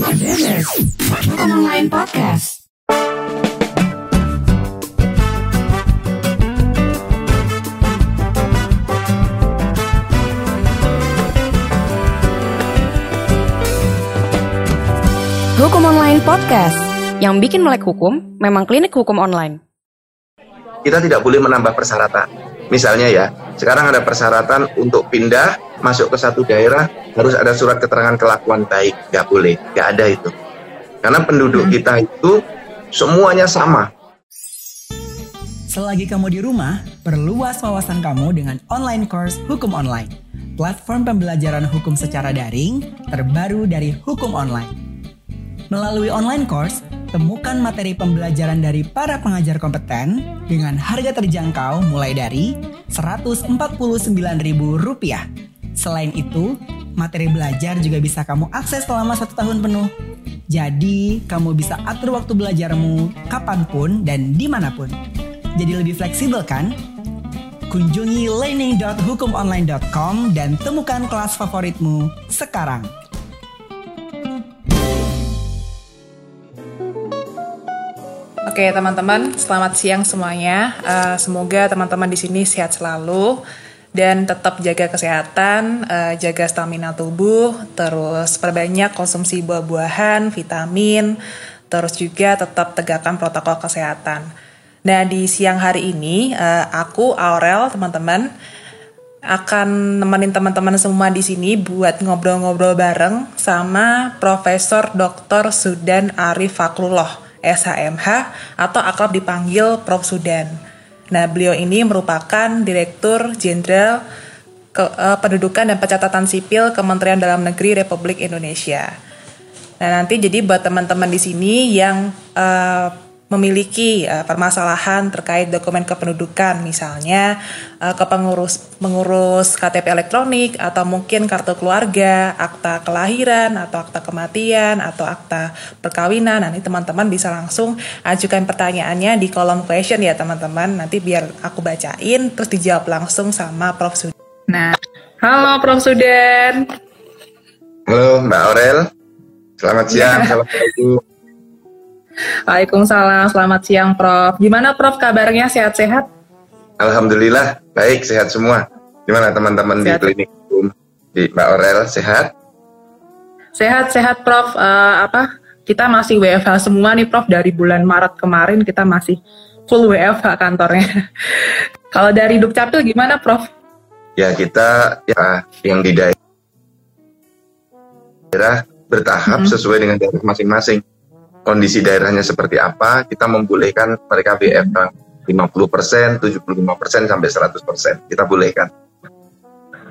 Hukum Online Podcast. Hukum Online Podcast. Yang bikin melek hukum memang klinik hukum online. kita tidak boleh menambah persyaratan. Misalnya ya, sekarang ada persyaratan untuk pindah masuk ke satu daerah harus ada surat keterangan kelakuan baik. Nggak boleh, nggak ada itu. Karena penduduk kita itu semuanya sama. Selagi kamu di rumah, perluas wawasan kamu dengan online course Hukum Online. Platform pembelajaran hukum secara daring terbaru dari Hukum Online. Melalui online course, temukan materi pembelajaran dari para pengajar kompeten dengan harga terjangkau mulai dari Rp149.000. Selain itu, materi belajar juga bisa kamu akses selama satu tahun penuh. Jadi, kamu bisa atur waktu belajarmu kapan pun dan di mana pun. Jadi lebih fleksibel kan? Kunjungi learning.hukumonline.com dan temukan kelas favoritmu sekarang. Oke teman-teman, selamat siang semuanya. Eh, semoga teman-teman di sini sehat selalu dan tetap jaga kesehatan, eh, jaga stamina tubuh, terus perbanyak konsumsi buah-buahan, vitamin, terus juga tetap tegakkan protokol kesehatan. Nah di siang hari ini eh, aku Aurel teman-teman akan nemenin teman-teman semua di sini buat ngobrol-ngobrol bareng sama Profesor Dr. Sudan Arif Fakrullah SHMH atau akrab dipanggil Prof Sudan. Nah, beliau ini merupakan Direktur Jenderal eh, Pendudukan dan Pencatatan Sipil Kementerian Dalam Negeri Republik Indonesia. Nah, nanti jadi buat teman-teman di sini yang eh, memiliki eh, permasalahan terkait dokumen kependudukan, misalnya eh, ke pengurus mengurus KTP elektronik atau mungkin kartu keluarga, akta kelahiran atau akta kematian atau akta perkawinan, nanti teman-teman bisa langsung ajukan pertanyaannya di kolom question ya teman-teman. Nanti biar aku bacain terus dijawab langsung sama Prof Sudan. Nah, halo Prof Sudan. Halo Mbak Aurel, selamat siang. Assalamualaikum. Waalaikumsalam, selamat siang Prof. Gimana Prof kabarnya sehat-sehat? Alhamdulillah, baik, sehat semua. Gimana teman-teman di klinik di Mbak Aurel, sehat? Sehat-sehat Prof. Eh, apa? Kita masih WFH semua nih Prof dari bulan Maret kemarin kita masih full WFH kantornya. Kalau dari Dukcapil gimana Prof? Ya kita ya yang di daerah bertahap Mhm. sesuai dengan daerah masing-masing. Kondisi daerahnya seperti apa, kita membolehkan mereka BFH 50%, 75% sampai 100%. Kita bolehkan.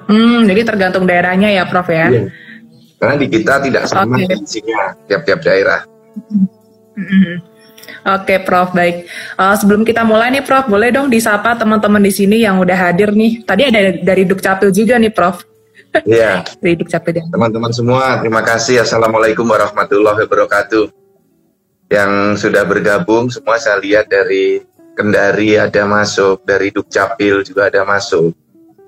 Hmm, jadi tergantung daerahnya ya Prof ya. Iya. Karena di kita tidak sama kondisinya tiap-tiap daerah. Mhm. Oke Prof, baik. Eh, sebelum kita mulai nih Prof, boleh dong disapa teman-teman di sini yang udah hadir nih. Tadi ada dari Dukcapil juga nih Prof. Iya, Dari Dukcapil ya. teman-teman semua, terima kasih. Assalamualaikum warahmatullahi wabarakatuh. Yang sudah bergabung, semua saya lihat dari Kendari ada masuk, dari Dukcapil juga ada masuk.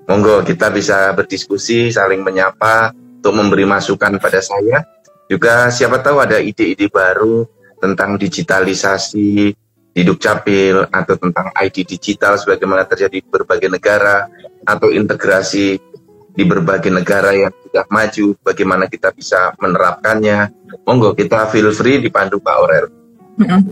Monggo kita bisa berdiskusi, saling menyapa, untuk memberi masukan pada saya. Juga siapa tahu ada ide-ide baru tentang digitalisasi di Dukcapil atau tentang ID digital sebagaimana terjadi di berbagai negara atau integrasi di berbagai negara yang sudah maju, bagaimana kita bisa menerapkannya. Monggo kita feel free dipandu Pak Aurel. Mm-mm.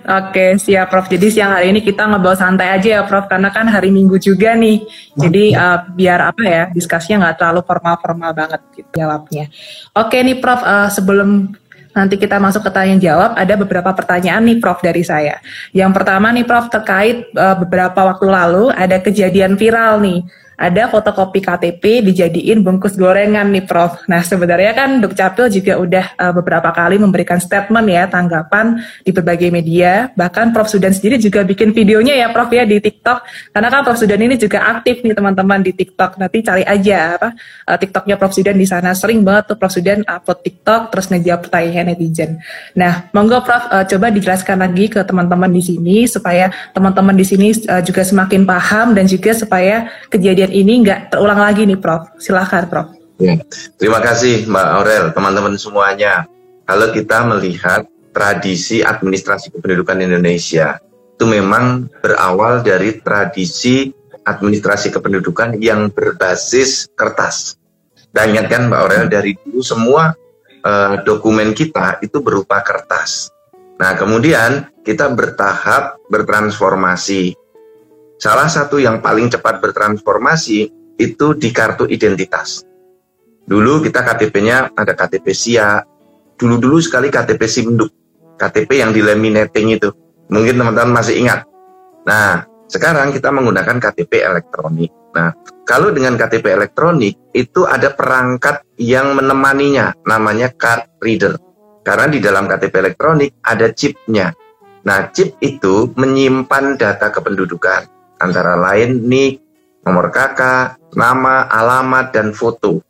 Oke, siap Prof. Jadi siang hari ini kita ngobrol santai aja ya Prof, karena kan hari Minggu juga nih. Jadi uh, biar apa ya, diskusinya nggak terlalu formal-formal banget gitu jawabnya. Oke nih Prof, uh, sebelum nanti kita masuk ke tanya jawab, ada beberapa pertanyaan nih Prof dari saya. Yang pertama nih Prof terkait uh, beberapa waktu lalu ada kejadian viral nih. Ada fotokopi KTP dijadiin bungkus gorengan nih Prof. Nah sebenarnya kan Dukcapil juga udah uh, beberapa kali memberikan statement ya tanggapan di berbagai media. Bahkan Prof Sudan sendiri juga bikin videonya ya Prof ya di TikTok. Karena kan Prof Sudan ini juga aktif nih teman-teman di TikTok. Nanti cari aja apa uh, TikToknya Prof Sudan di sana. Sering banget tuh Prof Sudan upload TikTok terus ngejawab pertanyaan netizen. Nah monggo Prof uh, coba dijelaskan lagi ke teman-teman di sini supaya teman-teman di sini uh, juga semakin paham dan juga supaya kejadian ini nggak terulang lagi nih Prof. Silahkan Prof. Ya. Terima kasih Mbak Aurel, teman-teman semuanya. kalau kita melihat tradisi administrasi kependudukan Indonesia itu memang berawal dari tradisi administrasi kependudukan yang berbasis kertas. Dan ingatkan Mbak Aurel dari dulu semua uh, dokumen kita itu berupa kertas. Nah, kemudian kita bertahap bertransformasi. Salah satu yang paling cepat bertransformasi itu di kartu identitas. Dulu kita KTP-nya ada KTP SIA, dulu-dulu sekali KTP Simduk, KTP yang di laminating itu. Mungkin teman-teman masih ingat. Nah, sekarang kita menggunakan KTP elektronik. Nah, kalau dengan KTP elektronik itu ada perangkat yang menemaninya, namanya card reader. Karena di dalam KTP elektronik ada chipnya. Nah, chip itu menyimpan data kependudukan, antara lain NIK, nomor KK, nama, alamat, dan foto.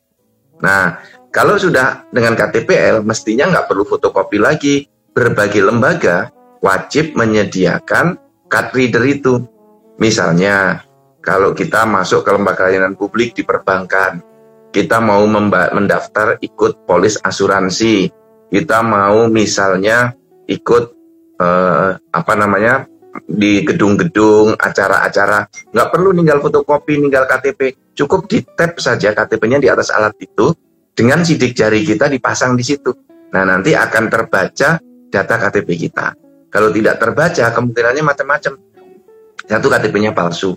Nah, kalau sudah dengan KTPL, mestinya nggak perlu fotokopi lagi. Berbagai lembaga wajib menyediakan card reader itu. Misalnya, kalau kita masuk ke lembaga layanan publik di perbankan, kita mau mendaftar ikut polis asuransi, kita mau misalnya ikut eh, apa namanya di gedung-gedung acara-acara, nggak perlu ninggal fotokopi, ninggal KTP, cukup di tap saja KTP-nya di atas alat itu, dengan sidik jari kita dipasang di situ. Nah nanti akan terbaca data KTP kita. Kalau tidak terbaca, kemungkinannya macam-macam satu KTP-nya palsu.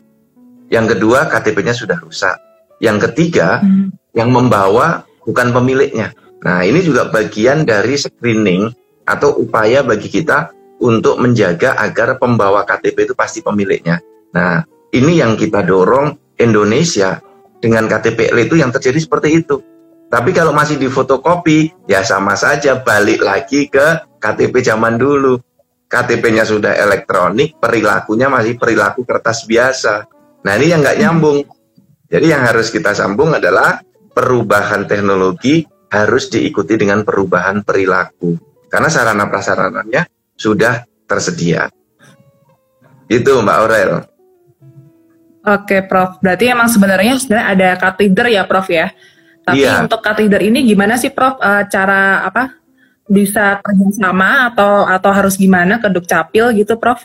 Yang kedua KTP-nya sudah rusak. Yang ketiga hmm. yang membawa bukan pemiliknya. Nah ini juga bagian dari screening atau upaya bagi kita untuk menjaga agar pembawa KTP itu pasti pemiliknya. Nah ini yang kita dorong Indonesia dengan KTP itu yang terjadi seperti itu. Tapi kalau masih di fotokopi, ya sama saja balik lagi ke KTP zaman dulu. KTP-nya sudah elektronik, perilakunya masih perilaku kertas biasa. Nah ini yang nggak nyambung. Jadi yang harus kita sambung adalah perubahan teknologi harus diikuti dengan perubahan perilaku. Karena sarana prasarananya sudah tersedia. Itu Mbak Aurel. Oke Prof, berarti emang sebenarnya sebenarnya ada kateder ya Prof ya. Tapi iya. untuk kateder ini gimana sih Prof uh, cara apa bisa kerjasama atau atau harus gimana ke Dukcapil gitu, Prof?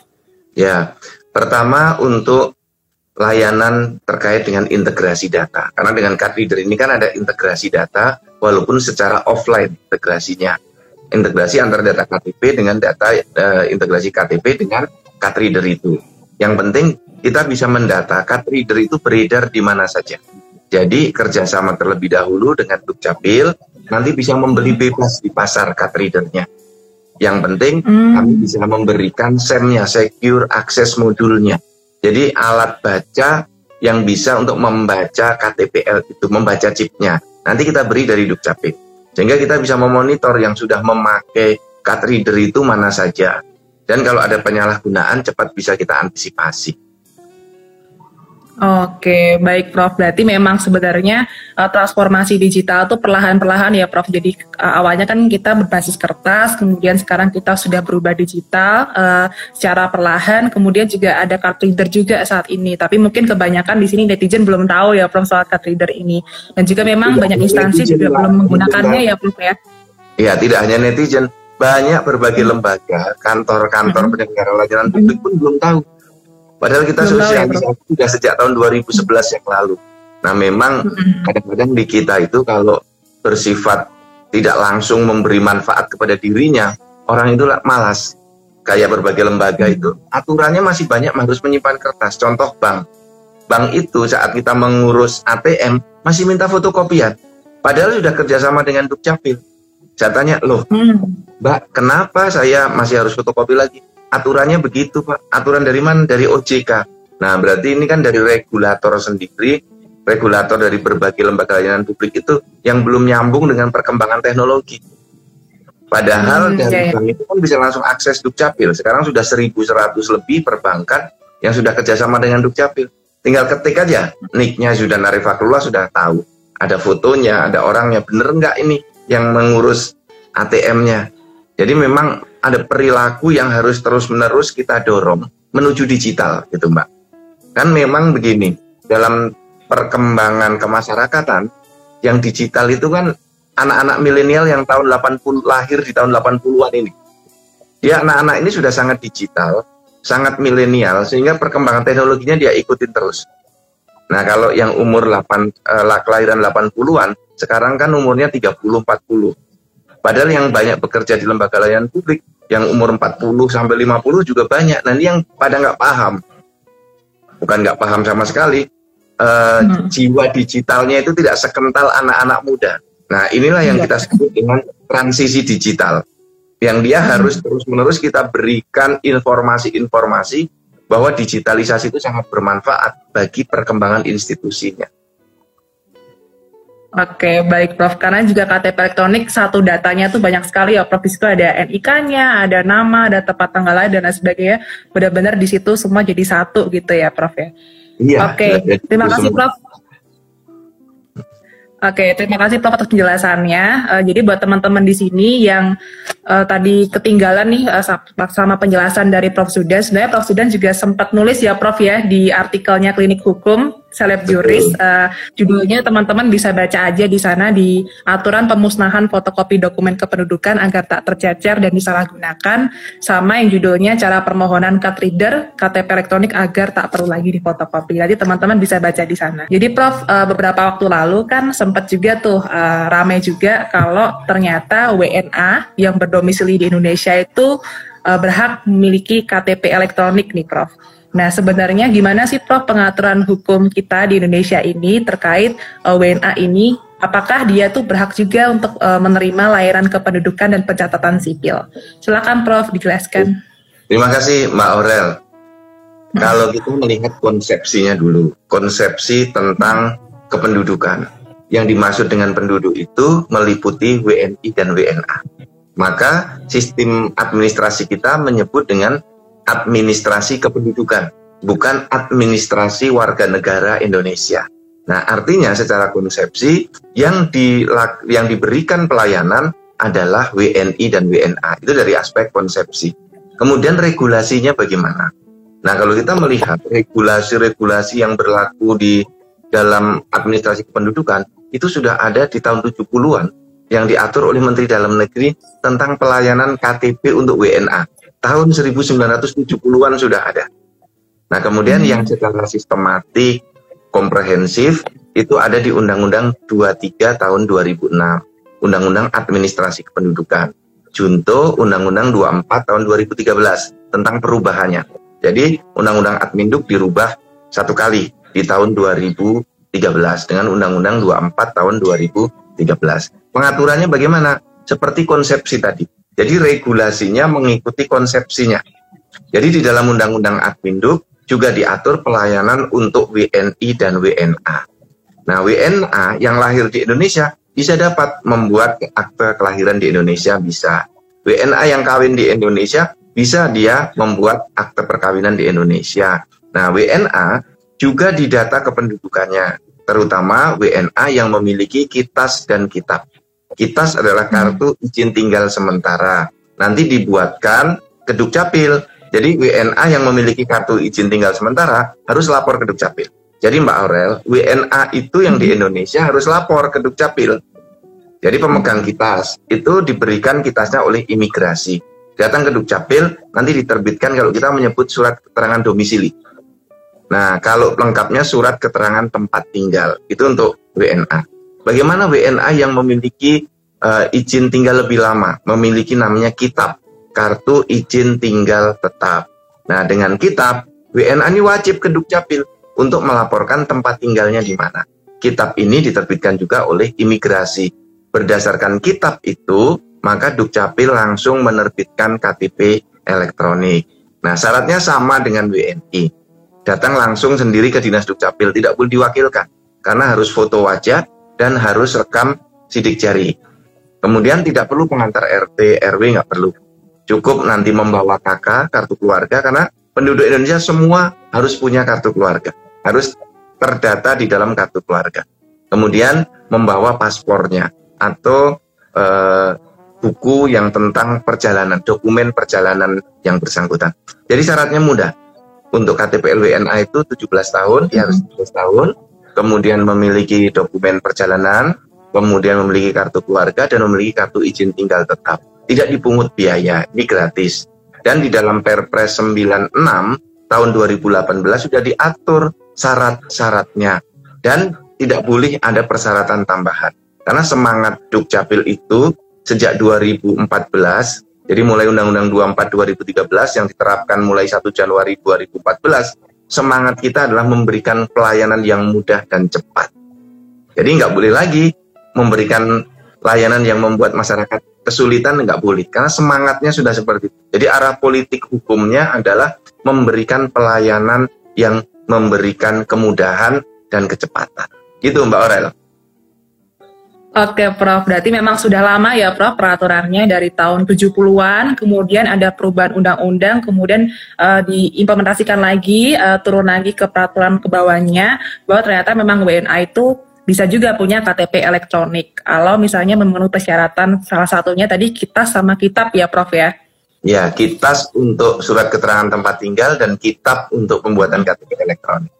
Ya, pertama untuk layanan terkait dengan integrasi data. Karena dengan card reader ini kan ada integrasi data walaupun secara offline integrasinya. Integrasi antara data KTP dengan data uh, integrasi KTP dengan card reader itu. Yang penting kita bisa mendata card reader itu beredar di mana saja. Jadi kerjasama terlebih dahulu dengan Dukcapil nanti bisa membeli bebas di pasar card readernya. Yang penting hmm. kami bisa memberikan SEM-nya, secure access modulnya. Jadi alat baca yang bisa untuk membaca KTPL itu, membaca chipnya. Nanti kita beri dari Dukcapil. Sehingga kita bisa memonitor yang sudah memakai card reader itu mana saja. Dan kalau ada penyalahgunaan cepat bisa kita antisipasi. Oke, baik Prof. Berarti memang sebenarnya uh, transformasi digital itu perlahan-perlahan ya Prof. Jadi uh, awalnya kan kita berbasis kertas, kemudian sekarang kita sudah berubah digital uh, secara perlahan, kemudian juga ada card reader juga saat ini. Tapi mungkin kebanyakan di sini netizen belum tahu ya Prof soal card reader ini. Dan juga memang tidak banyak instansi juga belum menggunakannya ya Prof ya. Iya, tidak hanya netizen, banyak berbagai hmm. lembaga, kantor-kantor hmm. penyelenggara layanan publik pun belum tahu Padahal kita ya, sosialisasi sudah sejak tahun 2011 yang lalu. Nah memang kadang-kadang di kita itu kalau bersifat tidak langsung memberi manfaat kepada dirinya, orang itu malas. Kayak berbagai lembaga itu, aturannya masih banyak harus menyimpan kertas. Contoh bank. Bank itu saat kita mengurus ATM, masih minta fotokopian. Padahal sudah kerjasama dengan Dukcapil. Saya tanya, loh, hmm. Mbak, kenapa saya masih harus fotokopi lagi? Aturannya begitu Pak. Aturan dari mana? Dari OJK. Nah, berarti ini kan dari regulator sendiri, regulator dari berbagai lembaga layanan publik itu yang belum nyambung dengan perkembangan teknologi. Padahal hmm, dari ya, bank itu kan bisa langsung akses Dukcapil. Sekarang sudah 1.100 lebih perbankan yang sudah kerjasama dengan Dukcapil. Tinggal ketik aja, nicknya sudah Narifakullah sudah tahu. Ada fotonya, ada orangnya. Bener nggak ini yang mengurus ATM-nya? Jadi memang ada perilaku yang harus terus-menerus kita dorong menuju digital gitu Mbak. Kan memang begini, dalam perkembangan kemasyarakatan yang digital itu kan anak-anak milenial yang tahun 80 lahir di tahun 80-an ini. Dia anak-anak ini sudah sangat digital, sangat milenial sehingga perkembangan teknologinya dia ikutin terus. Nah, kalau yang umur 8 eh, kelahiran 80-an, sekarang kan umurnya 30 40. Padahal yang banyak bekerja di lembaga layanan publik yang umur 40 sampai 50 juga banyak. Ini yang pada nggak paham. Bukan nggak paham sama sekali. Uh, hmm. Jiwa digitalnya itu tidak sekental anak-anak muda. Nah, inilah yang ya. kita sebut dengan transisi digital. Yang dia hmm. harus terus-menerus kita berikan informasi-informasi bahwa digitalisasi itu sangat bermanfaat bagi perkembangan institusinya. Oke, baik Prof. Karena juga KTP elektronik satu datanya tuh banyak sekali ya Prof. Di situ ada NIK-nya, ada nama, ada tempat tanggal lahir dan lain sebagainya. Benar-benar di situ semua jadi satu gitu ya Prof ya. Iya. Oke, terima kasih Prof. Oke, terima kasih Prof atas penjelasannya. Uh, jadi buat teman-teman di sini yang uh, tadi ketinggalan nih uh, sama penjelasan dari Prof Sudan, sebenarnya Prof Sudan juga sempat nulis ya Prof ya di artikelnya Klinik Hukum Seleb Juris. Uh, judulnya teman-teman bisa baca aja di sana di aturan pemusnahan fotokopi dokumen kependudukan agar tak tercecer dan disalahgunakan, sama yang judulnya cara permohonan card reader KTP elektronik agar tak perlu lagi difotokopi. Jadi teman-teman bisa baca di sana. Jadi Prof uh, beberapa waktu lalu kan sempat juga tuh uh, ramai juga kalau ternyata WNA yang berdomisili di Indonesia itu uh, berhak memiliki KTP elektronik nih Prof. Nah, sebenarnya gimana sih Prof pengaturan hukum kita di Indonesia ini terkait uh, WNA ini? Apakah dia tuh berhak juga untuk uh, menerima layanan kependudukan dan pencatatan sipil? Silakan Prof dijelaskan. Terima kasih Mbak Aurel. Kalau kita melihat konsepsinya dulu, konsepsi tentang kependudukan. Yang dimaksud dengan penduduk itu meliputi WNI dan WNA. Maka sistem administrasi kita menyebut dengan administrasi kependudukan, bukan administrasi warga negara Indonesia. Nah, artinya secara konsepsi yang di yang diberikan pelayanan adalah WNI dan WNA. Itu dari aspek konsepsi. Kemudian regulasinya bagaimana? Nah, kalau kita melihat regulasi-regulasi yang berlaku di dalam administrasi kependudukan itu sudah ada di tahun 70-an yang diatur oleh Menteri Dalam Negeri tentang pelayanan KTP untuk WNA tahun 1970-an sudah ada. Nah, kemudian hmm. yang secara sistematik, komprehensif itu ada di Undang-Undang 23 tahun 2006, Undang-Undang Administrasi Kependudukan. Junto Undang-Undang 24 tahun 2013 tentang perubahannya. Jadi Undang-Undang Adminduk dirubah satu kali di tahun 2013 dengan Undang-Undang 24 tahun 2013. Pengaturannya bagaimana? Seperti konsepsi tadi jadi regulasinya mengikuti konsepsinya. Jadi di dalam Undang-Undang Adminduk juga diatur pelayanan untuk WNI dan WNA. Nah, WNA yang lahir di Indonesia bisa dapat membuat akte kelahiran di Indonesia bisa. WNA yang kawin di Indonesia bisa dia membuat akte perkawinan di Indonesia. Nah, WNA juga didata kependudukannya, terutama WNA yang memiliki kitas dan kitab. Kitas adalah hmm. kartu izin tinggal sementara. Nanti dibuatkan ke Dukcapil. Jadi WNA yang memiliki kartu izin tinggal sementara harus lapor ke Dukcapil. Jadi Mbak Aurel, WNA itu yang di hmm. Indonesia harus lapor ke Dukcapil. Jadi pemegang kitas itu diberikan kitasnya oleh imigrasi. Datang ke Dukcapil, nanti diterbitkan kalau kita menyebut surat keterangan domisili. Nah, kalau lengkapnya surat keterangan tempat tinggal, itu untuk WNA. Bagaimana WNA yang memiliki uh, izin tinggal lebih lama, memiliki namanya kitab, kartu izin tinggal tetap. Nah, dengan kitab, WNA ini wajib ke Dukcapil untuk melaporkan tempat tinggalnya di mana. Kitab ini diterbitkan juga oleh imigrasi. Berdasarkan kitab itu, maka Dukcapil langsung menerbitkan KTP elektronik. Nah, syaratnya sama dengan WNI. Datang langsung sendiri ke Dinas Dukcapil, tidak boleh diwakilkan. Karena harus foto wajah, dan harus rekam sidik jari. Kemudian tidak perlu pengantar RT, RW nggak perlu. Cukup nanti membawa kakak, kartu keluarga, karena penduduk Indonesia semua harus punya kartu keluarga. Harus terdata di dalam kartu keluarga. Kemudian membawa paspornya atau eh, buku yang tentang perjalanan, dokumen perjalanan yang bersangkutan. Jadi syaratnya mudah. Untuk KTP LWNA itu 17 tahun, ya harus 17 tahun kemudian memiliki dokumen perjalanan, kemudian memiliki kartu keluarga dan memiliki kartu izin tinggal tetap. Tidak dipungut biaya, ini gratis. Dan di dalam Perpres 96 tahun 2018 sudah diatur syarat-syaratnya dan tidak boleh ada persyaratan tambahan. Karena semangat Dukcapil itu sejak 2014, jadi mulai Undang-Undang 24 2013 yang diterapkan mulai 1 Januari 2014, semangat kita adalah memberikan pelayanan yang mudah dan cepat. Jadi nggak boleh lagi memberikan layanan yang membuat masyarakat kesulitan nggak boleh karena semangatnya sudah seperti itu. Jadi arah politik hukumnya adalah memberikan pelayanan yang memberikan kemudahan dan kecepatan. Gitu Mbak Aurel. Oke Prof, berarti memang sudah lama ya Prof peraturannya dari tahun 70-an, kemudian ada perubahan undang-undang, kemudian uh, diimplementasikan lagi, uh, turun lagi ke peraturan ke bawahnya, bahwa ternyata memang WNA itu bisa juga punya KTP elektronik. Kalau misalnya memenuhi persyaratan salah satunya tadi kita sama kitab ya Prof ya. Ya, kitas untuk surat keterangan tempat tinggal dan kitab untuk pembuatan KTP elektronik.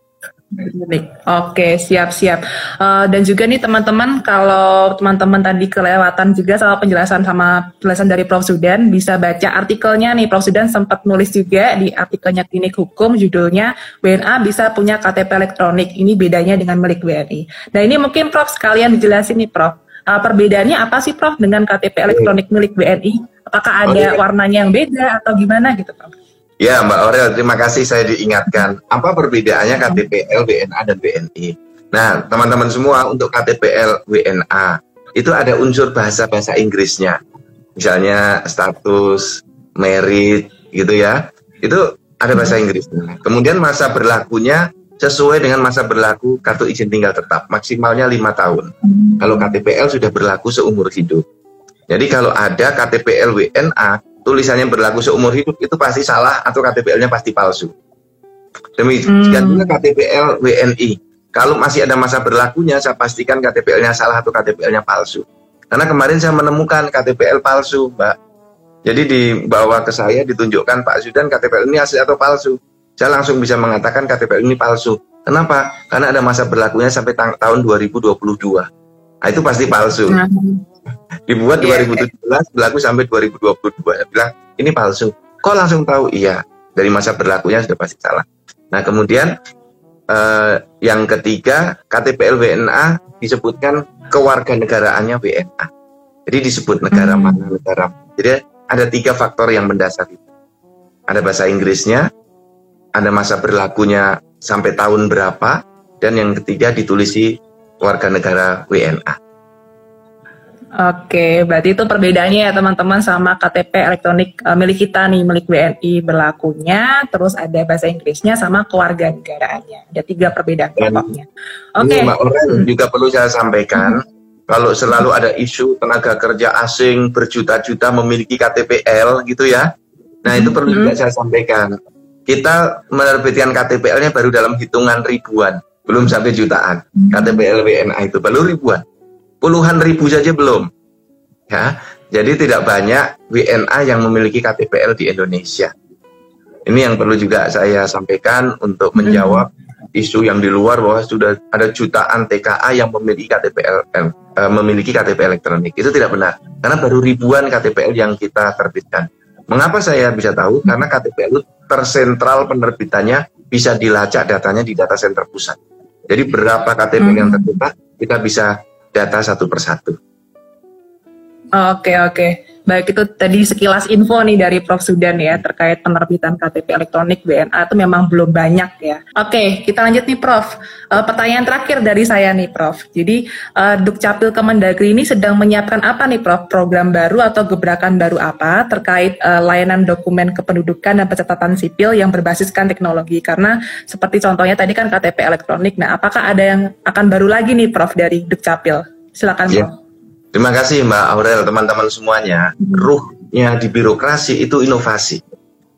Oke, siap-siap. Uh, dan juga nih teman-teman, kalau teman-teman tadi kelewatan juga sama penjelasan sama penjelasan dari Prof. Sudan, bisa baca artikelnya nih. Prof. Sudan sempat nulis juga di artikelnya Klinik Hukum, judulnya WNA bisa punya KTP elektronik. Ini bedanya dengan milik WNI. Nah ini mungkin Prof. sekalian dijelasin nih Prof. Uh, perbedaannya apa sih Prof dengan KTP elektronik milik WNI? Apakah ada warnanya yang beda atau gimana gitu Prof? Ya Mbak Aurel, terima kasih saya diingatkan. Apa perbedaannya KTPL, WNA, dan WNI? Nah, teman-teman semua untuk KTPL, WNA, itu ada unsur bahasa-bahasa Inggrisnya. Misalnya status, merit, gitu ya. Itu ada bahasa Inggrisnya. Kemudian masa berlakunya sesuai dengan masa berlaku kartu izin tinggal tetap, maksimalnya lima tahun. Kalau KTPL sudah berlaku seumur hidup. Jadi kalau ada KTPL WNA, tulisannya berlaku seumur hidup itu pasti salah atau KTPL-nya pasti palsu. Demikian hmm. juga KTPL WNI. Kalau masih ada masa berlakunya, saya pastikan KTPL-nya salah atau KTPL-nya palsu. Karena kemarin saya menemukan KTPL palsu, Mbak. Jadi dibawa ke saya, ditunjukkan Pak Zudan KTPL ini asli atau palsu. Saya langsung bisa mengatakan KTPL ini palsu. Kenapa? Karena ada masa berlakunya sampai tahun 2022. Nah, itu pasti palsu. Nah. Dibuat yeah, 2017 yeah. berlaku sampai 2022. Dia bilang ini palsu. Kok langsung tahu? Iya, dari masa berlakunya sudah pasti salah. Nah, kemudian eh, yang ketiga KTP WNA disebutkan kewarganegaraannya WNA. Jadi disebut negara hmm. mana negara. Jadi ada tiga faktor yang mendasar itu. Ada bahasa Inggrisnya, ada masa berlakunya sampai tahun berapa, dan yang ketiga ditulisi warga negara WNA. Oke, berarti itu perbedaannya ya teman-teman sama KTP elektronik uh, milik kita nih, milik BNI berlakunya, terus ada bahasa Inggrisnya sama keluarga negaraannya. Ada tiga perbedaan pokoknya. Oke. Okay. Mbak Oren hmm. juga perlu saya sampaikan, hmm. kalau selalu ada isu tenaga kerja asing berjuta-juta memiliki KTPL gitu ya. Nah, itu perlu hmm. juga saya sampaikan. Kita menerbitkan KTPL-nya baru dalam hitungan ribuan, belum sampai jutaan. Hmm. KTPL WNA itu baru ribuan puluhan ribu saja belum. Ya, jadi tidak banyak WNA yang memiliki KTPL di Indonesia. Ini yang perlu juga saya sampaikan untuk hmm. menjawab isu yang di luar bahwa sudah ada jutaan TKA yang memiliki KTPL eh, memiliki KTP elektronik. Itu tidak benar. Karena baru ribuan KTPL yang kita terbitkan. Mengapa saya bisa tahu? Karena KTPL itu tersentral penerbitannya bisa dilacak datanya di data center pusat. Jadi berapa KTP hmm. yang terbit kita bisa data satu persatu. Oke oke, baik itu tadi sekilas info nih dari Prof Sudan ya terkait penerbitan KTP elektronik BNA itu memang belum banyak ya. Oke, kita lanjut nih Prof. Uh, pertanyaan terakhir dari saya nih Prof. Jadi uh, Dukcapil Kemendagri ini sedang menyiapkan apa nih Prof? Program baru atau gebrakan baru apa terkait uh, layanan dokumen kependudukan dan pencatatan sipil yang berbasiskan teknologi? Karena seperti contohnya tadi kan KTP elektronik. Nah, apakah ada yang akan baru lagi nih Prof dari Dukcapil? Silakan yeah. Terima kasih Mbak Aurel, teman-teman semuanya. Ruhnya di birokrasi itu inovasi.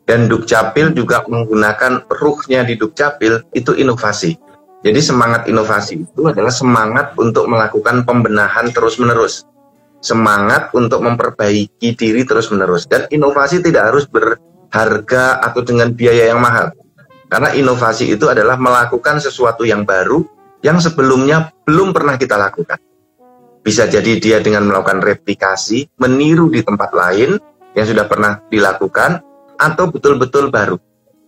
Dan Dukcapil juga menggunakan ruhnya di Dukcapil itu inovasi. Jadi semangat inovasi itu adalah semangat untuk melakukan pembenahan terus-menerus. Semangat untuk memperbaiki diri terus-menerus. Dan inovasi tidak harus berharga atau dengan biaya yang mahal. Karena inovasi itu adalah melakukan sesuatu yang baru yang sebelumnya belum pernah kita lakukan. Bisa jadi dia dengan melakukan replikasi, meniru di tempat lain yang sudah pernah dilakukan, atau betul-betul baru.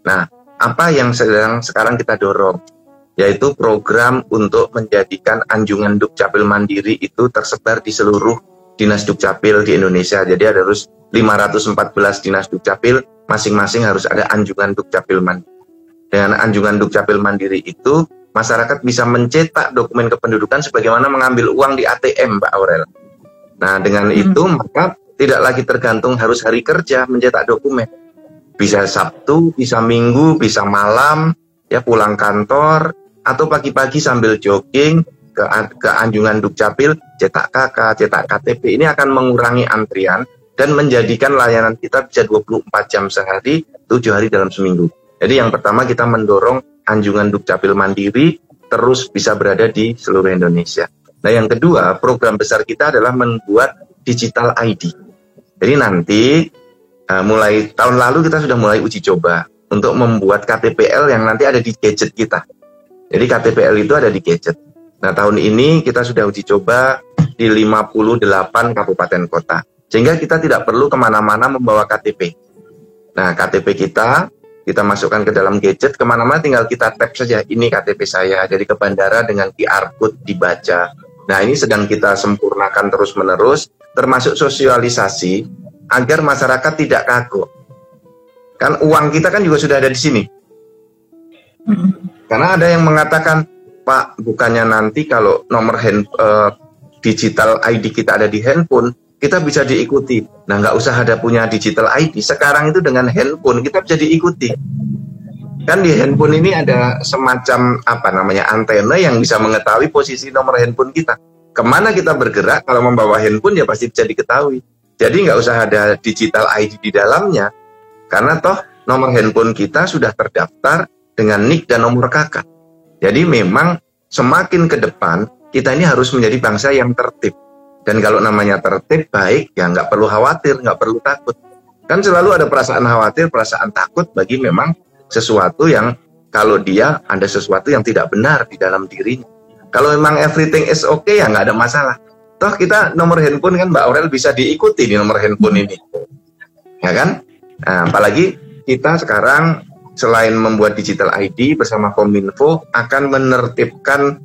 Nah, apa yang sedang sekarang kita dorong? Yaitu program untuk menjadikan anjungan Dukcapil Mandiri itu tersebar di seluruh dinas Dukcapil di Indonesia. Jadi ada harus 514 dinas Dukcapil, masing-masing harus ada anjungan Dukcapil Mandiri. Dengan anjungan Dukcapil Mandiri itu, masyarakat bisa mencetak dokumen kependudukan sebagaimana mengambil uang di ATM, Mbak Aurel. Nah, dengan hmm. itu maka tidak lagi tergantung harus hari kerja mencetak dokumen. Bisa Sabtu, bisa Minggu, bisa malam, ya pulang kantor, atau pagi-pagi sambil jogging ke, ke anjungan Dukcapil, cetak KK, cetak KTP. Ini akan mengurangi antrian dan menjadikan layanan kita bisa 24 jam sehari, 7 hari dalam seminggu. Jadi yang pertama kita mendorong anjungan Dukcapil Mandiri terus bisa berada di seluruh Indonesia. Nah yang kedua, program besar kita adalah membuat digital ID. Jadi nanti uh, mulai tahun lalu kita sudah mulai uji coba untuk membuat KTPL yang nanti ada di gadget kita. Jadi KTPL itu ada di gadget. Nah tahun ini kita sudah uji coba di 58 kabupaten kota. Sehingga kita tidak perlu ke mana-mana membawa KTP. Nah KTP kita kita masukkan ke dalam gadget. Ke mana-mana tinggal kita tap saja ini KTP saya. Jadi ke bandara dengan QR code dibaca. Nah ini sedang kita sempurnakan terus menerus termasuk sosialisasi agar masyarakat tidak kagok kan uang kita kan juga sudah ada di sini. Karena ada yang mengatakan Pak bukannya nanti kalau nomor hand, uh, digital ID kita ada di handphone kita bisa diikuti. Nah, nggak usah ada punya digital ID. Sekarang itu dengan handphone kita bisa diikuti. Kan di handphone ini ada semacam apa namanya antena yang bisa mengetahui posisi nomor handphone kita. Ke mana kita bergerak kalau membawa handphone ya pasti bisa diketahui. Jadi nggak usah ada digital ID di dalamnya. Karena toh nomor handphone kita sudah terdaftar dengan NIK dan nomor kakak. Jadi memang semakin ke depan kita ini harus menjadi bangsa yang tertib dan kalau namanya tertib baik, ya nggak perlu khawatir, nggak perlu takut. Kan selalu ada perasaan khawatir, perasaan takut bagi memang sesuatu yang kalau dia ada sesuatu yang tidak benar di dalam dirinya. Kalau memang everything is okay ya nggak ada masalah. Toh kita nomor handphone kan Mbak Aurel bisa diikuti di nomor handphone ini. Ya kan? Nah, apalagi kita sekarang selain membuat digital ID bersama Kominfo akan menertibkan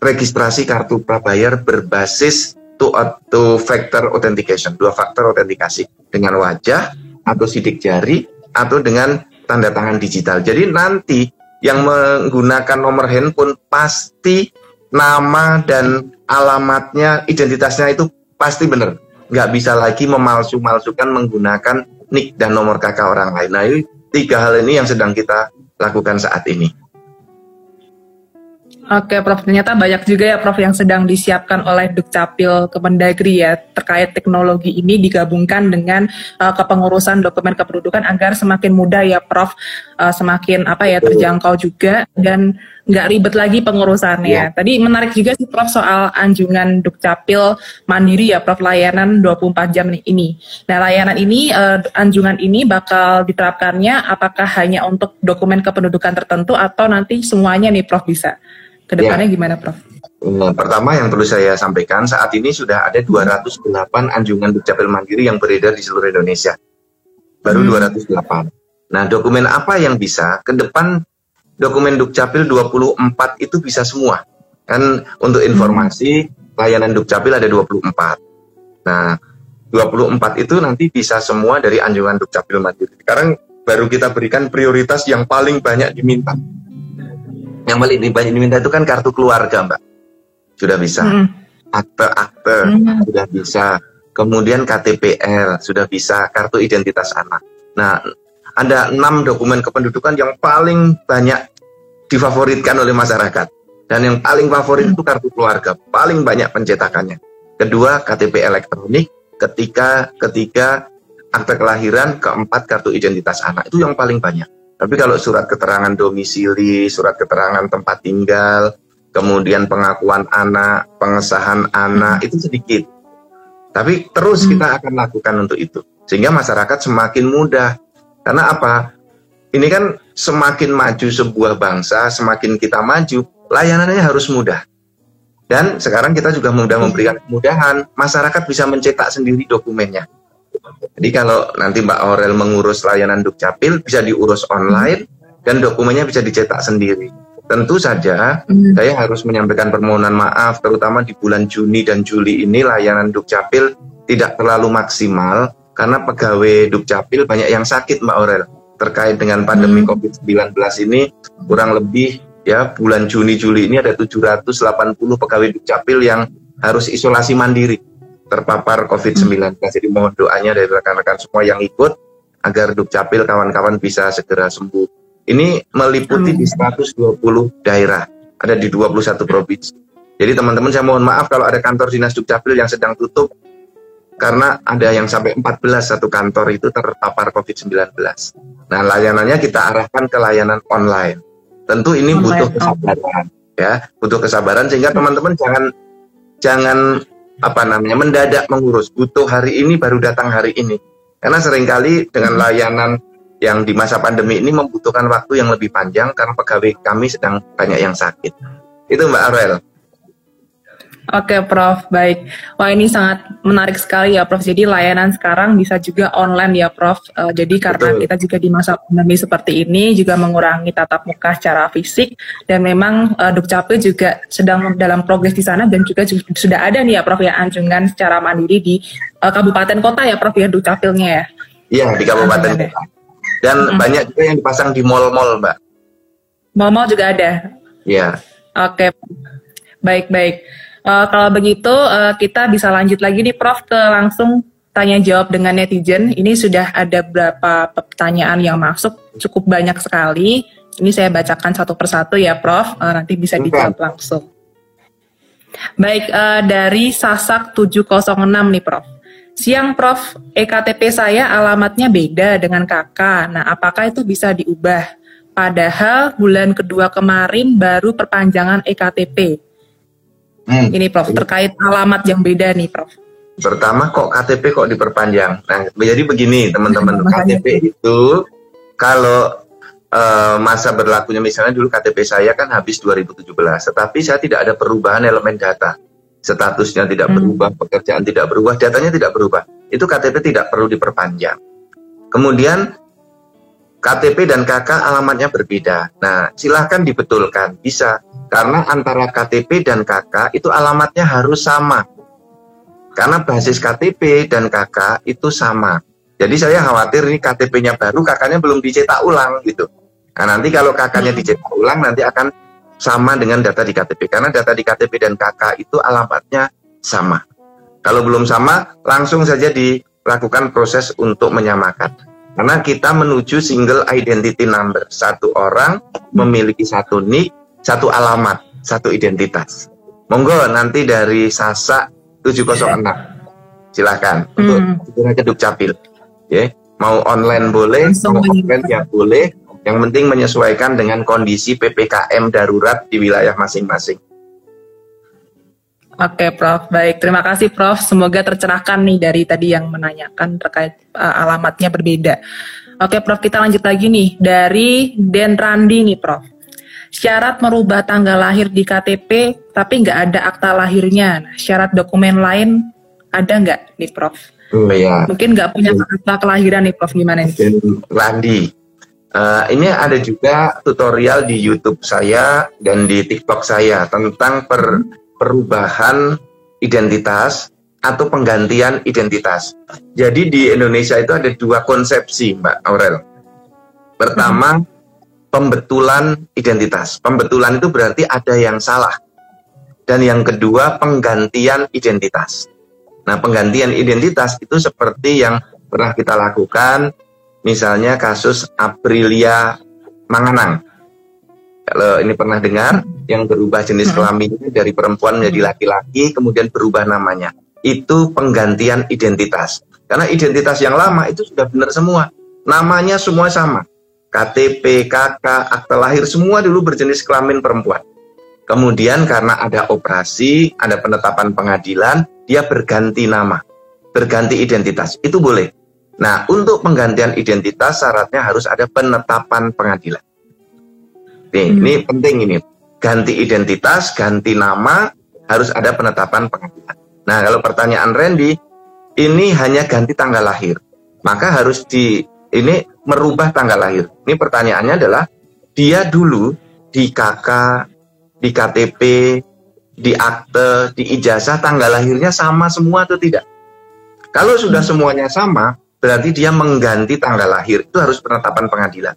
registrasi kartu prabayar berbasis two, two factor authentication, dua faktor autentikasi dengan wajah atau sidik jari atau dengan tanda tangan digital. Jadi nanti yang menggunakan nomor handphone pasti nama dan alamatnya, identitasnya itu pasti benar. Nggak bisa lagi memalsu-malsukan menggunakan nick dan nomor kakak orang lain. Nah, ini tiga hal ini yang sedang kita lakukan saat ini. Oke, Prof. Ternyata banyak juga ya, Prof, yang sedang disiapkan oleh Dukcapil Kemendagri ya terkait teknologi ini digabungkan dengan uh, kepengurusan dokumen kependudukan agar semakin mudah ya, Prof. Uh, semakin apa ya terjangkau juga dan nggak ribet lagi pengurusannya. Ya. Tadi menarik juga sih, Prof, soal anjungan Dukcapil Mandiri ya, Prof, layanan 24 jam ini. Nah, layanan ini, uh, anjungan ini bakal diterapkannya apakah hanya untuk dokumen kependudukan tertentu atau nanti semuanya nih, Prof, bisa? Ke depannya ya. gimana, Prof? Nah, pertama yang perlu saya sampaikan saat ini sudah ada 208 anjungan dukcapil mandiri yang beredar di seluruh Indonesia. Baru hmm. 208. Nah, dokumen apa yang bisa? Ke depan dokumen dukcapil 24 itu bisa semua. Kan untuk informasi hmm. layanan dukcapil ada 24. Nah, 24 itu nanti bisa semua dari anjungan dukcapil mandiri. Sekarang baru kita berikan prioritas yang paling banyak diminta. Yang paling banyak diminta itu kan kartu keluarga, Mbak. Sudah bisa. Akte-akte hmm. sudah bisa. Kemudian KTPL sudah bisa. Kartu identitas anak. Nah, ada enam dokumen kependudukan yang paling banyak difavoritkan oleh masyarakat. Dan yang paling favorit hmm. itu kartu keluarga, paling banyak pencetakannya. Kedua, KTP elektronik. Ketika ketiga akte kelahiran, keempat kartu identitas anak. Itu yang paling banyak. Tapi kalau surat keterangan domisili, surat keterangan tempat tinggal, kemudian pengakuan anak, pengesahan anak, hmm. itu sedikit. Tapi terus hmm. kita akan lakukan untuk itu. Sehingga masyarakat semakin mudah. Karena apa? Ini kan semakin maju sebuah bangsa, semakin kita maju, layanannya harus mudah. Dan sekarang kita juga mudah memberikan kemudahan, masyarakat bisa mencetak sendiri dokumennya. Jadi kalau nanti Mbak Aurel mengurus layanan Dukcapil bisa diurus online dan dokumennya bisa dicetak sendiri. Tentu saja hmm. saya harus menyampaikan permohonan maaf terutama di bulan Juni dan Juli ini layanan Dukcapil tidak terlalu maksimal karena pegawai Dukcapil banyak yang sakit Mbak Aurel terkait dengan pandemi hmm. COVID-19 ini kurang lebih ya bulan Juni Juli ini ada 780 pegawai Dukcapil yang harus isolasi mandiri terpapar COVID-19. Hmm. Jadi mohon doanya dari rekan-rekan semua yang ikut agar Dukcapil kawan-kawan bisa segera sembuh. Ini meliputi Amin. di 120 daerah, ada di 21 provinsi. Jadi teman-teman saya mohon maaf kalau ada kantor dinas Dukcapil yang sedang tutup karena ada yang sampai 14 satu kantor itu terpapar COVID-19. Nah, layanannya kita arahkan ke layanan online. Tentu ini online. butuh kesabaran ya, butuh kesabaran sehingga teman-teman jangan jangan apa namanya mendadak mengurus, butuh hari ini baru datang hari ini. Karena sering kali dengan hmm. layanan yang di masa pandemi ini membutuhkan waktu yang lebih panjang karena pegawai kami sedang banyak yang sakit. Itu Mbak Arel. Oke, Prof. Baik. Wah, ini sangat menarik sekali ya, Prof. Jadi layanan sekarang bisa juga online ya, Prof. Uh, jadi karena Betul. kita juga di masa pandemi seperti ini juga mengurangi tatap muka secara fisik dan memang uh, Dukcapil juga sedang dalam progres di sana dan juga sudah ada nih ya, Prof. ya anjungan secara mandiri di uh, kabupaten kota ya, Prof. ya Dukcapilnya ya. Iya, di kabupaten kota. Dan hmm. banyak juga yang dipasang di mall-mall, Mbak. Mall-mall juga ada. Iya. Oke. Baik, baik. Uh, kalau begitu uh, kita bisa lanjut lagi nih Prof ke langsung tanya jawab dengan netizen. Ini sudah ada beberapa pertanyaan yang masuk cukup banyak sekali. Ini saya bacakan satu persatu ya Prof. Uh, nanti bisa dijawab langsung. Baik uh, dari Sasak 706 nih Prof. Siang Prof, EKTP saya alamatnya beda dengan kakak. Nah, apakah itu bisa diubah? Padahal bulan kedua kemarin baru perpanjangan EKTP. Hmm. Ini Prof, terkait alamat yang beda nih Prof. Pertama kok KTP kok diperpanjang? Nah, jadi begini teman-teman, KTP itu kalau uh, masa berlakunya misalnya dulu KTP saya kan habis 2017, tetapi saya tidak ada perubahan elemen data. Statusnya tidak hmm. berubah, pekerjaan tidak berubah, datanya tidak berubah. Itu KTP tidak perlu diperpanjang. Kemudian KTP dan KK alamatnya berbeda. Nah, silahkan dibetulkan, bisa karena antara KTP dan KK itu alamatnya harus sama. Karena basis KTP dan KK itu sama. Jadi saya khawatir ini KTP-nya baru, KK-nya belum dicetak ulang gitu. Nah nanti kalau KK-nya dicetak ulang nanti akan sama dengan data di KTP. Karena data di KTP dan KK itu alamatnya sama. Kalau belum sama, langsung saja dilakukan proses untuk menyamakan. Karena kita menuju single identity number. Satu orang memiliki satu NIK, satu alamat, satu identitas. Monggo nanti dari Sasa 706. Silakan hmm. untuk segera ke Dukcapil. Ya, mau online boleh, mau offline ya boleh. Yang penting menyesuaikan dengan kondisi PPKM darurat di wilayah masing-masing. Oke, Prof. Baik, terima kasih, Prof. Semoga tercerahkan nih dari tadi yang menanyakan terkait uh, alamatnya berbeda. Oke, Prof. Kita lanjut lagi nih dari Den Randi nih, Prof syarat merubah tanggal lahir di KTP tapi nggak ada akta lahirnya. Nah, syarat dokumen lain ada nggak nih Prof? Oh, ya. Mungkin nggak punya akta kelahiran nih Prof gimana nih? Randi, uh, ini ada juga tutorial di YouTube saya dan di TikTok saya tentang per, perubahan identitas atau penggantian identitas. Jadi di Indonesia itu ada dua konsepsi Mbak Aurel. Pertama, hmm pembetulan identitas. Pembetulan itu berarti ada yang salah. Dan yang kedua, penggantian identitas. Nah, penggantian identitas itu seperti yang pernah kita lakukan, misalnya kasus Aprilia Manganang. Kalau ini pernah dengar, yang berubah jenis kelaminnya dari perempuan menjadi laki-laki, kemudian berubah namanya. Itu penggantian identitas. Karena identitas yang lama itu sudah benar semua. Namanya semua sama. KTP, KK, akta lahir semua dulu berjenis kelamin perempuan. Kemudian karena ada operasi, ada penetapan pengadilan, dia berganti nama, berganti identitas. Itu boleh. Nah, untuk penggantian identitas syaratnya harus ada penetapan pengadilan. Nih, hmm. ini penting ini. Ganti identitas, ganti nama harus ada penetapan pengadilan. Nah, kalau pertanyaan Randy, ini hanya ganti tanggal lahir. Maka harus di ini merubah tanggal lahir. Ini pertanyaannya adalah dia dulu di KK, di KTP, di akte, di ijazah tanggal lahirnya sama semua atau tidak? Kalau sudah semuanya sama, berarti dia mengganti tanggal lahir. Itu harus penetapan pengadilan.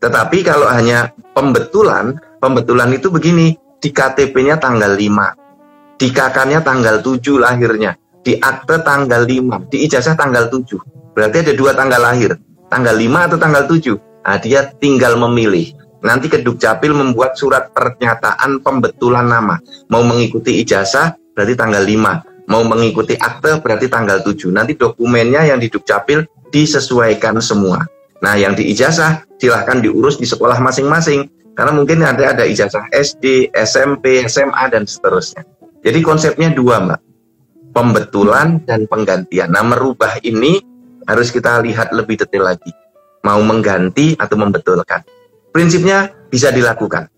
Tetapi kalau hanya pembetulan, pembetulan itu begini, di KTP-nya tanggal 5, di KK-nya tanggal 7 lahirnya, di akte tanggal 5, di ijazah tanggal 7. Berarti ada dua tanggal lahir, tanggal 5 atau tanggal 7. Nah, dia tinggal memilih. Nanti ke Dukcapil membuat surat pernyataan pembetulan nama. Mau mengikuti ijazah berarti tanggal 5. Mau mengikuti akte berarti tanggal 7. Nanti dokumennya yang di Dukcapil disesuaikan semua. Nah, yang di ijazah silahkan diurus di sekolah masing-masing. Karena mungkin ada ada ijazah SD, SMP, SMA, dan seterusnya. Jadi konsepnya dua, Mbak. Pembetulan dan penggantian. Nah, merubah ini harus kita lihat lebih detail lagi. Mau mengganti atau membetulkan. Prinsipnya bisa dilakukan.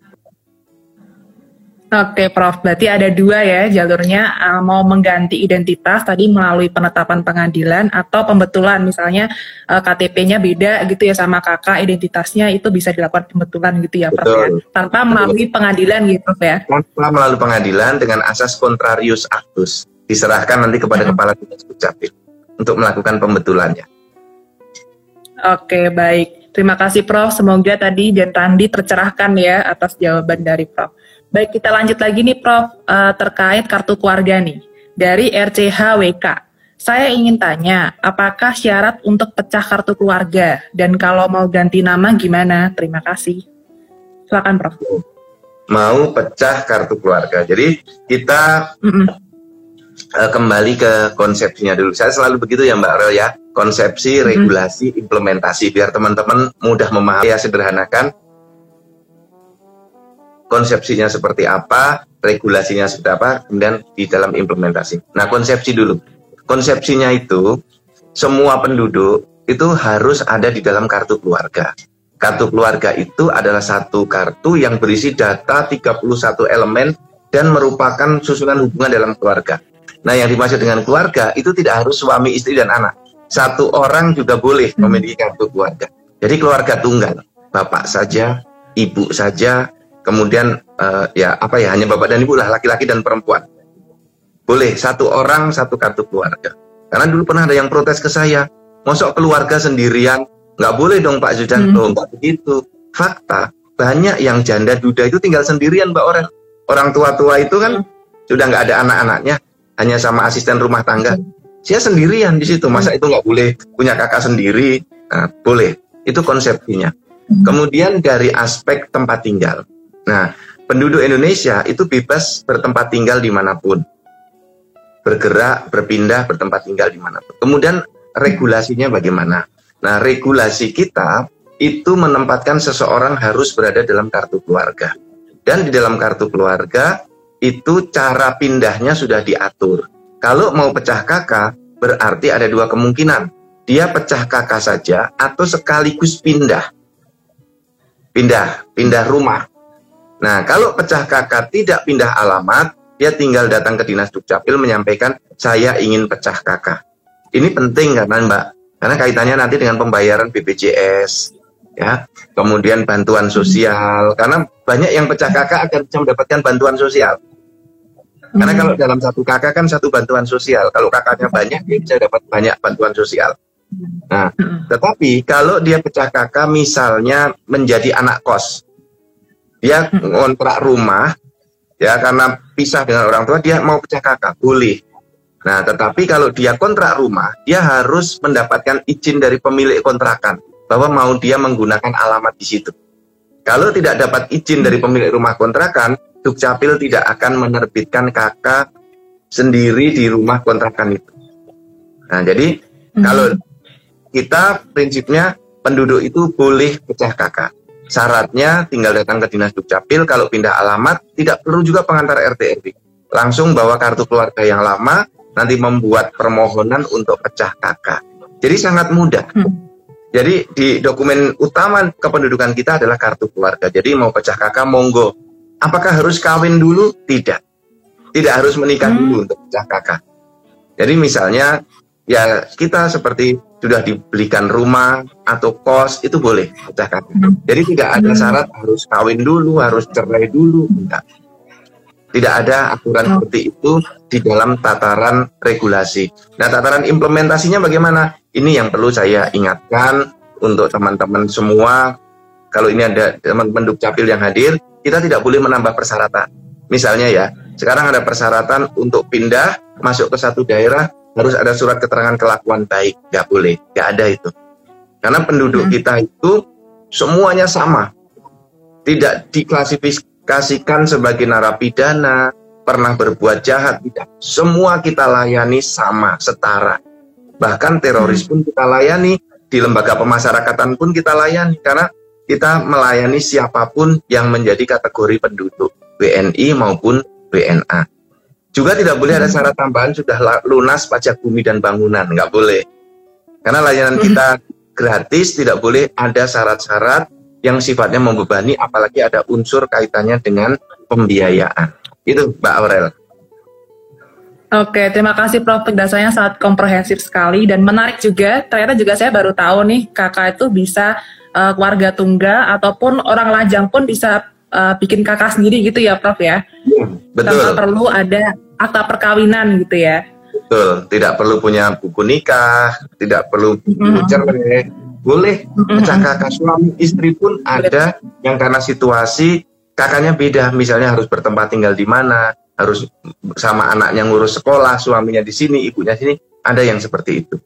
Oke, Prof. Berarti ada dua ya jalurnya, uh, mau mengganti identitas tadi melalui penetapan pengadilan atau pembetulan, misalnya uh, KTP-nya beda gitu ya sama kakak, identitasnya itu bisa dilakukan pembetulan gitu ya, Prof. Ya? Tanpa melalui pengadilan gitu, Prof ya? Tanpa melalui pengadilan dengan asas contrarius actus, diserahkan nanti kepada hmm. kepala dinas dukcapil untuk melakukan pembetulannya. Oke, baik. Terima kasih, Prof. Semoga tadi dan Randi tercerahkan ya atas jawaban dari Prof. Baik, kita lanjut lagi nih Prof, uh, terkait kartu keluarga nih. Dari RCHWK. Saya ingin tanya, apakah syarat untuk pecah kartu keluarga? Dan kalau mau ganti nama gimana? Terima kasih. Silakan Prof. Mau pecah kartu keluarga. Jadi kita mm -mm. Uh, kembali ke konsepsinya dulu. Saya selalu begitu ya Mbak Rel ya. Konsepsi, regulasi, implementasi. Biar teman-teman mudah memahami ya sederhanakan konsepsinya seperti apa, regulasinya seperti apa, kemudian di dalam implementasi. Nah, konsepsi dulu. Konsepsinya itu semua penduduk itu harus ada di dalam kartu keluarga. Kartu keluarga itu adalah satu kartu yang berisi data 31 elemen dan merupakan susunan hubungan dalam keluarga. Nah, yang dimaksud dengan keluarga itu tidak harus suami, istri, dan anak. Satu orang juga boleh memiliki kartu keluarga. Jadi keluarga tunggal, bapak saja, ibu saja, kemudian uh, ya apa ya hanya bapak dan ibu lah laki-laki dan perempuan. Boleh satu orang satu kartu keluarga. Karena dulu pernah ada yang protes ke saya mosok keluarga sendirian? Nggak boleh dong Pak Jujanto hmm. nggak begitu. Fakta banyak yang janda duda itu tinggal sendirian Mbak Orang orang tua-tua itu kan hmm. sudah nggak ada anak-anaknya hanya sama asisten rumah tangga. Hmm. saya sendirian di situ. Masa hmm. itu nggak boleh punya kakak sendiri? Nah, boleh. Itu konsepnya hmm. kemudian dari aspek tempat tinggal Nah, penduduk Indonesia itu bebas bertempat tinggal di mana pun. Bergerak, berpindah, bertempat tinggal di mana pun. Kemudian regulasinya bagaimana? Nah, regulasi kita itu menempatkan seseorang harus berada dalam kartu keluarga. Dan di dalam kartu keluarga itu cara pindahnya sudah diatur. Kalau mau pecah kakak, berarti ada dua kemungkinan. Dia pecah kakak saja atau sekaligus pindah. Pindah, pindah rumah. Nah, kalau pecah kakak tidak pindah alamat, dia tinggal datang ke Dinas Dukcapil menyampaikan saya ingin pecah kakak. Ini penting karena Mbak, karena kaitannya nanti dengan pembayaran BPJS, ya, kemudian bantuan sosial. Karena banyak yang pecah kakak akan bisa mendapatkan bantuan sosial. Karena kalau dalam satu kakak kan satu bantuan sosial. Kalau kakaknya banyak, dia bisa dapat banyak bantuan sosial. Nah, tetapi kalau dia pecah kakak misalnya menjadi anak kos, dia ngontrak rumah ya karena pisah dengan orang tua dia mau pecah kakak boleh. Nah tetapi kalau dia kontrak rumah dia harus mendapatkan izin dari pemilik kontrakan bahwa mau dia menggunakan alamat di situ. Kalau tidak dapat izin dari pemilik rumah kontrakan Dukcapil tidak akan menerbitkan kakak sendiri di rumah kontrakan itu. Nah jadi hmm. kalau kita prinsipnya penduduk itu boleh pecah kakak Syaratnya tinggal datang ke Dinas Dukcapil, kalau pindah alamat tidak perlu juga pengantar RT RW. Langsung bawa kartu keluarga yang lama, nanti membuat permohonan untuk pecah kakak. Jadi sangat mudah. Hmm. Jadi di dokumen utama kependudukan kita adalah kartu keluarga. Jadi mau pecah kakak monggo. Apakah harus kawin dulu? Tidak. Tidak harus menikah hmm. dulu untuk pecah kakak. Jadi misalnya ya kita seperti sudah dibelikan rumah atau kos itu boleh pecah. Jadi tidak ada hmm. syarat harus kawin dulu, harus cerai dulu, enggak. Tidak ada aturan oh. seperti itu di dalam tataran regulasi. Nah, tataran implementasinya bagaimana? Ini yang perlu saya ingatkan untuk teman-teman semua. Kalau ini ada teman-teman Dukcapil yang hadir, kita tidak boleh menambah persyaratan. Misalnya ya, sekarang ada persyaratan untuk pindah masuk ke satu daerah harus ada surat keterangan kelakuan baik. Nggak boleh, nggak ada itu. Karena penduduk hmm. kita itu semuanya sama. Tidak diklasifikasikan sebagai narapidana, pernah berbuat jahat, tidak. Semua kita layani sama, setara. Bahkan teroris hmm. pun kita layani, di lembaga pemasyarakatan pun kita layani, karena kita melayani siapa pun yang menjadi kategori penduduk, WNI maupun WNA. Juga tidak boleh ada syarat tambahan sudah lunas pajak bumi dan bangunan, nggak boleh. Karena layanan kita gratis, tidak boleh ada syarat-syarat yang sifatnya membebani, apalagi ada unsur kaitannya dengan pembiayaan. Itu Mbak Aurel. Oke, terima kasih Prof. Penjelasannya sangat komprehensif sekali dan menarik juga. Ternyata juga saya baru tahu nih kakak itu bisa uh, keluarga tunggal ataupun orang lajang pun bisa uh, bikin kakak sendiri gitu ya Prof ya. Betul. Tanpa perlu ada akta perkawinan gitu ya. Betul, tidak perlu punya buku nikah, tidak perlu buku cerai. Boleh pecah kakak suami istri pun ada yang karena situasi kakaknya beda, misalnya harus bertempat tinggal di mana, harus sama anaknya ngurus sekolah, suaminya di sini, ibunya sini, ada yang seperti itu.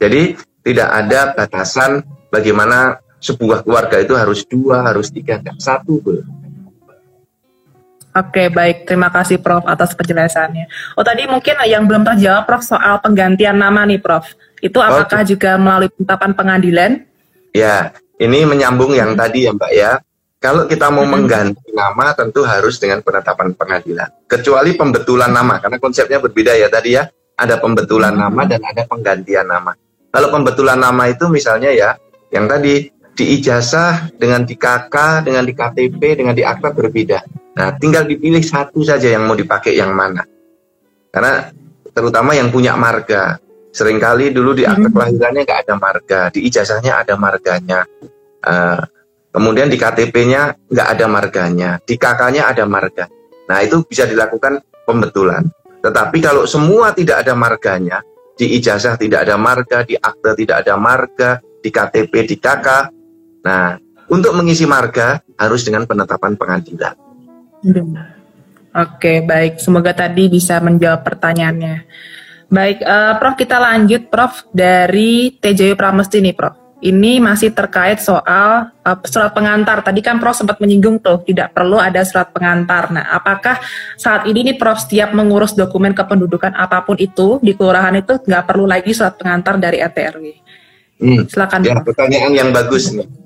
Jadi tidak ada batasan bagaimana sebuah keluarga itu harus dua, harus tiga, enggak satu boleh. Oke, baik. Terima kasih Prof atas penjelasannya. Oh, tadi mungkin yang belum terjawab Prof soal penggantian nama nih Prof. Itu apakah okay. juga melalui penetapan pengadilan? Ya, ini menyambung yang tadi ya Mbak ya. Kalau kita mau hmm. mengganti nama tentu harus dengan penetapan pengadilan. Kecuali pembetulan nama, karena konsepnya berbeda ya tadi ya. Ada pembetulan nama dan ada penggantian nama. Kalau pembetulan nama itu misalnya ya, yang tadi di ijazah, dengan di KK, dengan di KTP, dengan di akta berbeda. Nah, tinggal dipilih satu saja yang mau dipakai yang mana. Karena terutama yang punya marga. Seringkali dulu di akta hmm. kelahirannya nggak ada marga, di ijazahnya ada marganya. Uh, kemudian di KTP-nya nggak ada marganya, di KK-nya ada marga. Nah, itu bisa dilakukan pembetulan. Tetapi kalau semua tidak ada marganya, di ijazah tidak ada marga, di akte tidak ada marga, di KTP, di KK, Nah, untuk mengisi marga harus dengan penetapan pengadilan. Oke, baik. Semoga tadi bisa menjawab pertanyaannya. Baik, uh, Prof, kita lanjut, Prof, dari TJU Pramesti nih, Prof. Ini masih terkait soal uh, surat pengantar. Tadi kan Prof sempat menyinggung tuh, tidak perlu ada surat pengantar. Nah, apakah saat ini nih Prof setiap mengurus dokumen kependudukan apa pun itu di kelurahan itu nggak perlu lagi surat pengantar dari RT RW? Hmm. Silakan. Ya, pertanyaan yang bagus nih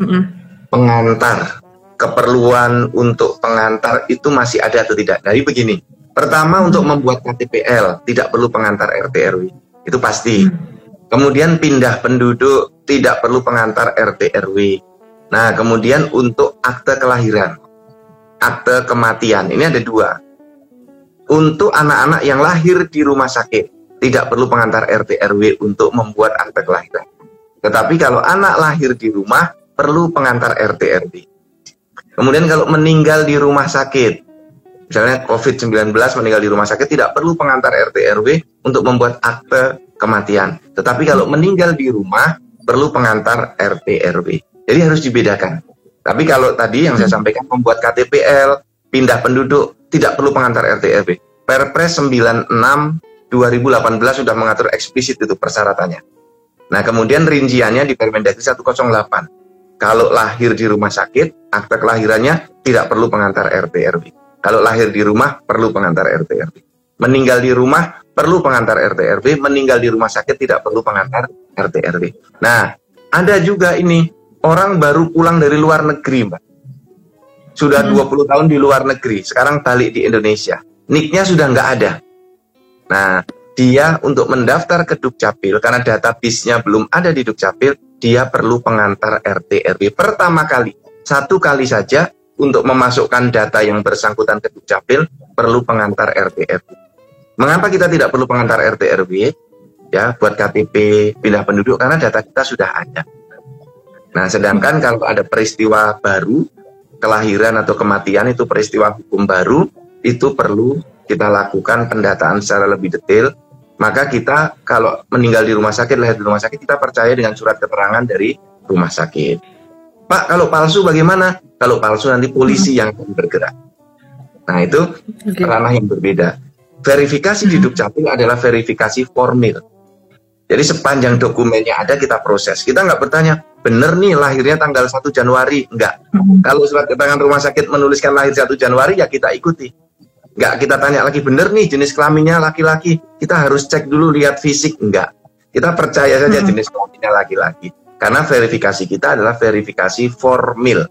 mm pengantar. Keperluan untuk pengantar itu masih ada atau tidak? Jadi begini. Pertama untuk membuat KTPL tidak perlu pengantar RT RW itu pasti. Mm. kemudian pindah penduduk tidak perlu pengantar RT RW nah kemudian untuk akte kelahiran akte kematian ini ada dua. Untuk anak-anak yang lahir di rumah sakit tidak perlu pengantar RT RW untuk membuat akte kelahiran. Tetapi kalau anak lahir di rumah perlu pengantar RT RW. Kemudian kalau meninggal di rumah sakit, misalnya COVID-19 meninggal di rumah sakit tidak perlu pengantar RT RW untuk membuat akte kematian. Tetapi kalau meninggal di rumah perlu pengantar RT RW. Jadi harus dibedakan. Tapi kalau tadi yang saya sampaikan membuat KTPL, pindah penduduk tidak perlu pengantar RT RW. Perpres 96 2018 sudah mengatur eksplisit itu persyaratannya. Nah, kemudian rinciannya di Permendagri 108 kalau lahir di rumah sakit, akte kelahirannya tidak perlu pengantar RT RW. Kalau lahir di rumah, perlu pengantar RT RW. Meninggal di rumah, perlu pengantar RT RW. Meninggal di rumah sakit, tidak perlu pengantar RT RW. Nah, ada juga ini, orang baru pulang dari luar negeri, Mbak. Sudah hmm. 20 tahun di luar negeri, sekarang balik di Indonesia. Niknya sudah nggak ada. Nah, dia untuk mendaftar ke Dukcapil, karena data bisnya belum ada di Dukcapil, dia perlu pengantar RT RW pertama kali. Satu kali saja untuk memasukkan data yang bersangkutan ke Dukcapil perlu pengantar RT RW. Mengapa kita tidak perlu pengantar RT RW? Ya, buat KTP pindah penduduk karena data kita sudah ada. Nah, sedangkan kalau ada peristiwa baru, kelahiran atau kematian itu peristiwa hukum baru, itu perlu kita lakukan pendataan secara lebih detail. Maka kita kalau meninggal di rumah sakit, lahir di rumah sakit, kita percaya dengan surat keterangan dari rumah sakit. Pak, kalau palsu bagaimana? Kalau palsu nanti polisi yang akan bergerak. Nah, itu okay. ranah yang berbeda. Verifikasi di Dukcapil adalah verifikasi formil. Jadi sepanjang dokumennya ada kita proses. Kita nggak bertanya, bener nih lahirnya tanggal 1 Januari. Enggak. Kalau surat keterangan rumah sakit menuliskan lahir 1 Januari, ya kita ikuti. Enggak kita tanya lagi, bener nih jenis kelaminnya laki-laki. Kita harus cek dulu lihat fisik. Enggak. Kita percaya saja jenis kelaminnya laki-laki. Karena verifikasi kita adalah verifikasi formil.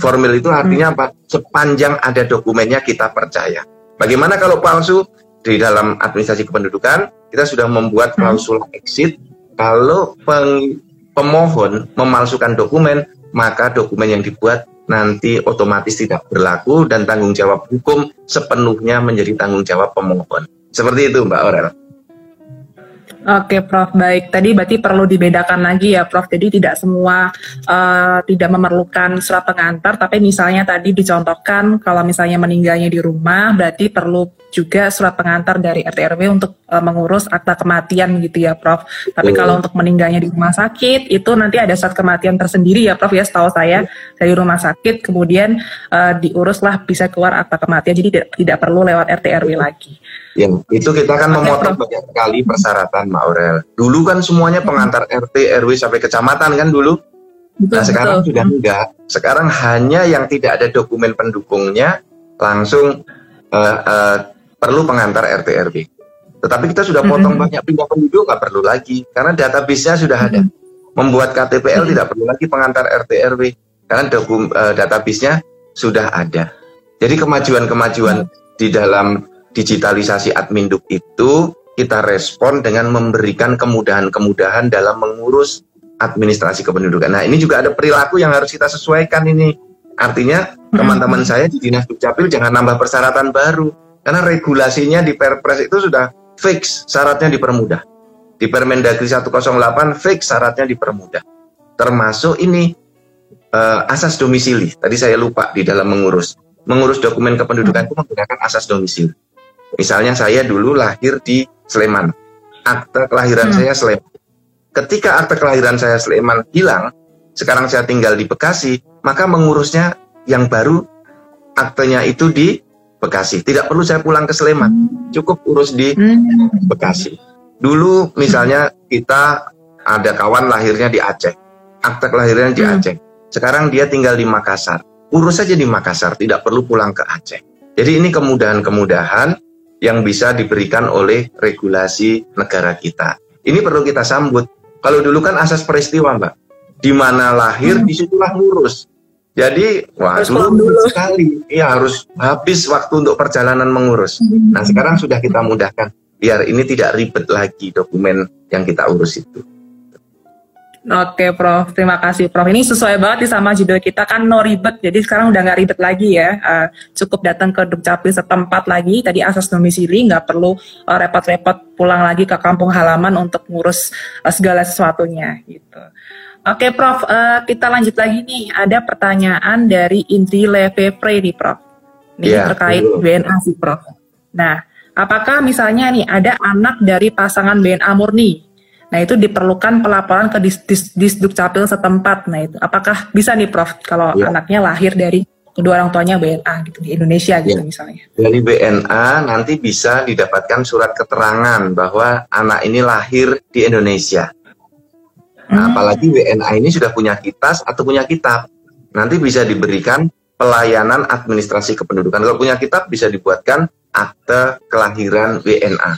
Formil itu artinya apa? Sepanjang ada dokumennya kita percaya. Bagaimana kalau palsu? Di dalam administrasi kependudukan, kita sudah membuat hmm. klausul exit kalau peng, pemohon memalsukan dokumen maka dokumen yang dibuat nanti otomatis tidak berlaku dan tanggung jawab hukum sepenuhnya menjadi tanggung jawab pemohon. Seperti itu Mbak Aurel. Oke, Prof. Baik. Tadi berarti perlu dibedakan lagi ya, Prof. Jadi tidak semua uh, tidak memerlukan surat pengantar, tapi misalnya tadi dicontohkan kalau misalnya meninggalnya di rumah, berarti perlu juga surat pengantar dari RT RW untuk uh, mengurus akta kematian gitu ya, Prof. Tapi kalau untuk meninggalnya di rumah sakit, itu nanti ada surat kematian tersendiri ya, Prof. Ya, setahu saya dari rumah sakit, kemudian uh, diuruslah bisa keluar akta kematian. Jadi tidak, tidak perlu lewat RT RW lagi. Ya, itu kita kan memotong banyak sekali persyaratan, Mbak Aurel. Dulu kan semuanya pengantar RT, RW sampai kecamatan kan dulu. Betul, nah sekarang betul. sudah enggak. Sekarang hanya yang tidak ada dokumen pendukungnya langsung uh, uh, perlu pengantar RT, RW. Tetapi kita sudah potong mm -hmm. banyak pindah penduduk nggak perlu lagi karena database-nya sudah ada. Membuat KTPL mm -hmm. tidak perlu lagi pengantar RT, RW karena dokum, uh, database-nya sudah ada. Jadi kemajuan-kemajuan mm -hmm. di dalam digitalisasi adminduk itu kita respon dengan memberikan kemudahan-kemudahan dalam mengurus administrasi kependudukan. Nah, ini juga ada perilaku yang harus kita sesuaikan ini. Artinya, teman-teman saya di Dinas Dukcapil jangan nambah persyaratan baru. Karena regulasinya di Perpres itu sudah fix, syaratnya dipermudah. Di Permendagri 108 fix, syaratnya dipermudah. Termasuk ini uh, asas domisili. Tadi saya lupa di dalam mengurus. Mengurus dokumen kependudukan itu menggunakan asas domisili. Misalnya saya dulu lahir di Sleman. Akte kelahiran hmm. saya Sleman. Ketika akte kelahiran saya Sleman hilang, sekarang saya tinggal di Bekasi, maka mengurusnya yang baru aktenya itu di Bekasi. Tidak perlu saya pulang ke Sleman, cukup urus di hmm. Bekasi. Dulu misalnya kita ada kawan lahirnya di Aceh, akte kelahiran di hmm. Aceh. Sekarang dia tinggal di Makassar. Urus saja di Makassar, tidak perlu pulang ke Aceh. Jadi ini kemudahan-kemudahan yang bisa diberikan oleh regulasi negara kita. Ini perlu kita sambut. Kalau dulu kan asas peristiwa, Mbak. Di mana lahir, hmm. di situlah ngurus. Jadi, wah, dulu sekali. Iya, harus habis waktu untuk perjalanan mengurus. Hmm. Nah, sekarang sudah kita mudahkan. Biar ini tidak ribet lagi dokumen yang kita urus itu. Oke, Prof. Terima kasih, Prof. Ini sesuai banget sama judul kita kan no ribet. Jadi sekarang udah nggak ribet lagi ya. Uh, cukup datang ke Dukcapil setempat lagi. Tadi asas domisili nggak perlu repot eh, repot-repot pulang lagi ke kampung halaman untuk ngurus uh, segala sesuatunya gitu. Oke, Prof. Uh, kita lanjut lagi nih. Ada pertanyaan dari Indri Levepre nih, Prof. Ini yeah, terkait betul. BNA sih, Prof. Nah, apakah misalnya nih ada anak dari pasangan BNA murni Nah itu diperlukan pelaporan ke dis, dis, disduk capil setempat. Nah itu apakah bisa nih Prof kalau ya. anaknya lahir dari kedua orang tuanya BNA gitu di Indonesia gitu ya. misalnya. Dari BNA nanti bisa didapatkan surat keterangan bahwa anak ini lahir di Indonesia. Nah, hmm. apalagi WNA ini sudah punya kitas atau punya kitab, nanti bisa diberikan pelayanan administrasi kependudukan. Kalau punya kitab bisa dibuatkan akte kelahiran WNA.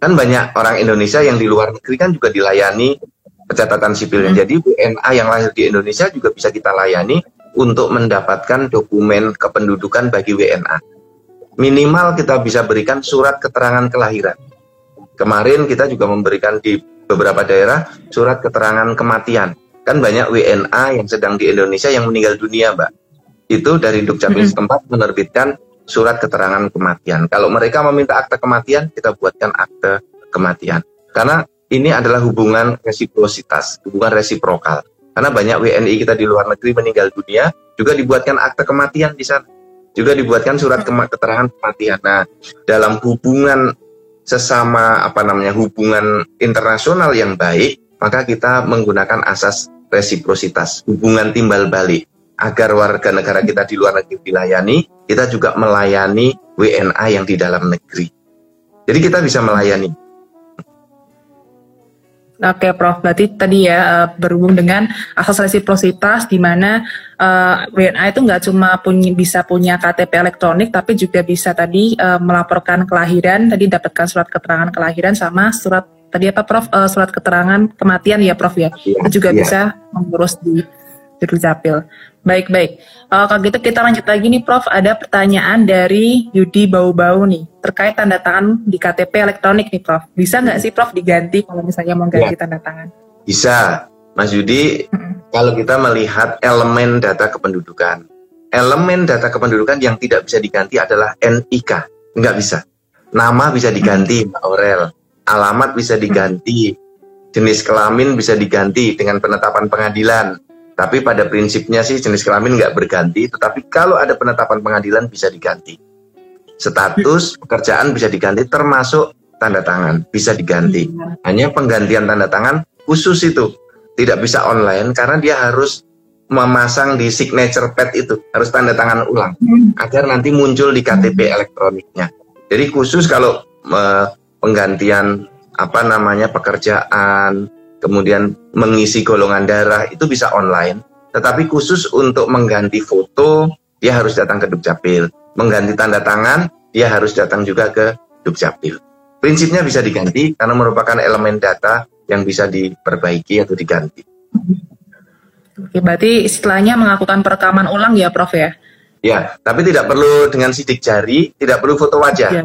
Kan banyak orang Indonesia yang di luar negeri kan juga dilayani pencatatan sipilnya. Hmm. Jadi WNA yang lahir di Indonesia juga bisa kita layani untuk mendapatkan dokumen kependudukan bagi WNA. Minimal kita bisa berikan surat keterangan kelahiran. Kemarin kita juga memberikan di beberapa daerah surat keterangan kematian. Kan banyak WNA yang sedang di Indonesia yang meninggal dunia, Mbak. itu dari Dukcapil setempat menerbitkan surat keterangan kematian. Kalau mereka meminta akte kematian, kita buatkan akte kematian. Karena ini adalah hubungan resiprositas, hubungan resiprokal. Karena banyak WNI kita di luar negeri meninggal dunia, juga dibuatkan akte kematian di sana. Juga dibuatkan surat keterangan kematian. Nah, dalam hubungan sesama apa namanya hubungan internasional yang baik, maka kita menggunakan asas resiprositas, hubungan timbal balik agar warga negara kita di luar negeri dilayani, kita juga melayani WNA yang di dalam negeri. Jadi kita bisa melayani. Oke, Prof. Berarti tadi ya uh, berhubung dengan asas resiprositas di mana uh, eh, WNA itu nggak cuma punya, bisa punya KTP elektronik, tapi juga bisa tadi uh, melaporkan kelahiran, tadi dapatkan surat keterangan kelahiran sama surat tadi apa, Prof? Uh, surat keterangan kematian ya, Prof ya. ya itu juga ya. bisa mengurus di Dukcapil. Baik, baik. Uh, kalau gitu kita lanjut lagi nih Prof. Ada pertanyaan dari Yudi Bau-Bau nih terkait tanda tangan di KTP elektronik nih Prof. Bisa nggak sih Prof diganti kalau misalnya mau ganti ya. tanda tangan? Bisa, Mas Yudi. Hmm. Kalau kita melihat elemen data kependudukan, elemen data kependudukan yang tidak bisa diganti adalah NIK, nggak bisa. Nama bisa diganti, Mbak Aurel. Alamat bisa diganti, jenis kelamin bisa diganti dengan penetapan pengadilan tapi pada prinsipnya sih jenis kelamin nggak berganti, tetapi kalau ada penetapan pengadilan bisa diganti. Status pekerjaan bisa diganti termasuk tanda tangan bisa diganti. Hanya penggantian tanda tangan khusus itu tidak bisa online karena dia harus memasang di signature pad itu harus tanda tangan ulang agar nanti muncul di KTP elektroniknya. Jadi khusus kalau uh, penggantian apa namanya pekerjaan kemudian mengisi golongan darah itu bisa online. Tetapi khusus untuk mengganti foto, dia harus datang ke Dukcapil. Mengganti tanda tangan, dia harus datang juga ke Dukcapil. Prinsipnya bisa diganti karena merupakan elemen data yang bisa diperbaiki atau diganti. Oke, berarti istilahnya melakukan perekaman ulang ya, Prof ya? Ya, tapi tidak perlu dengan sidik jari, tidak perlu foto wajah. Ya.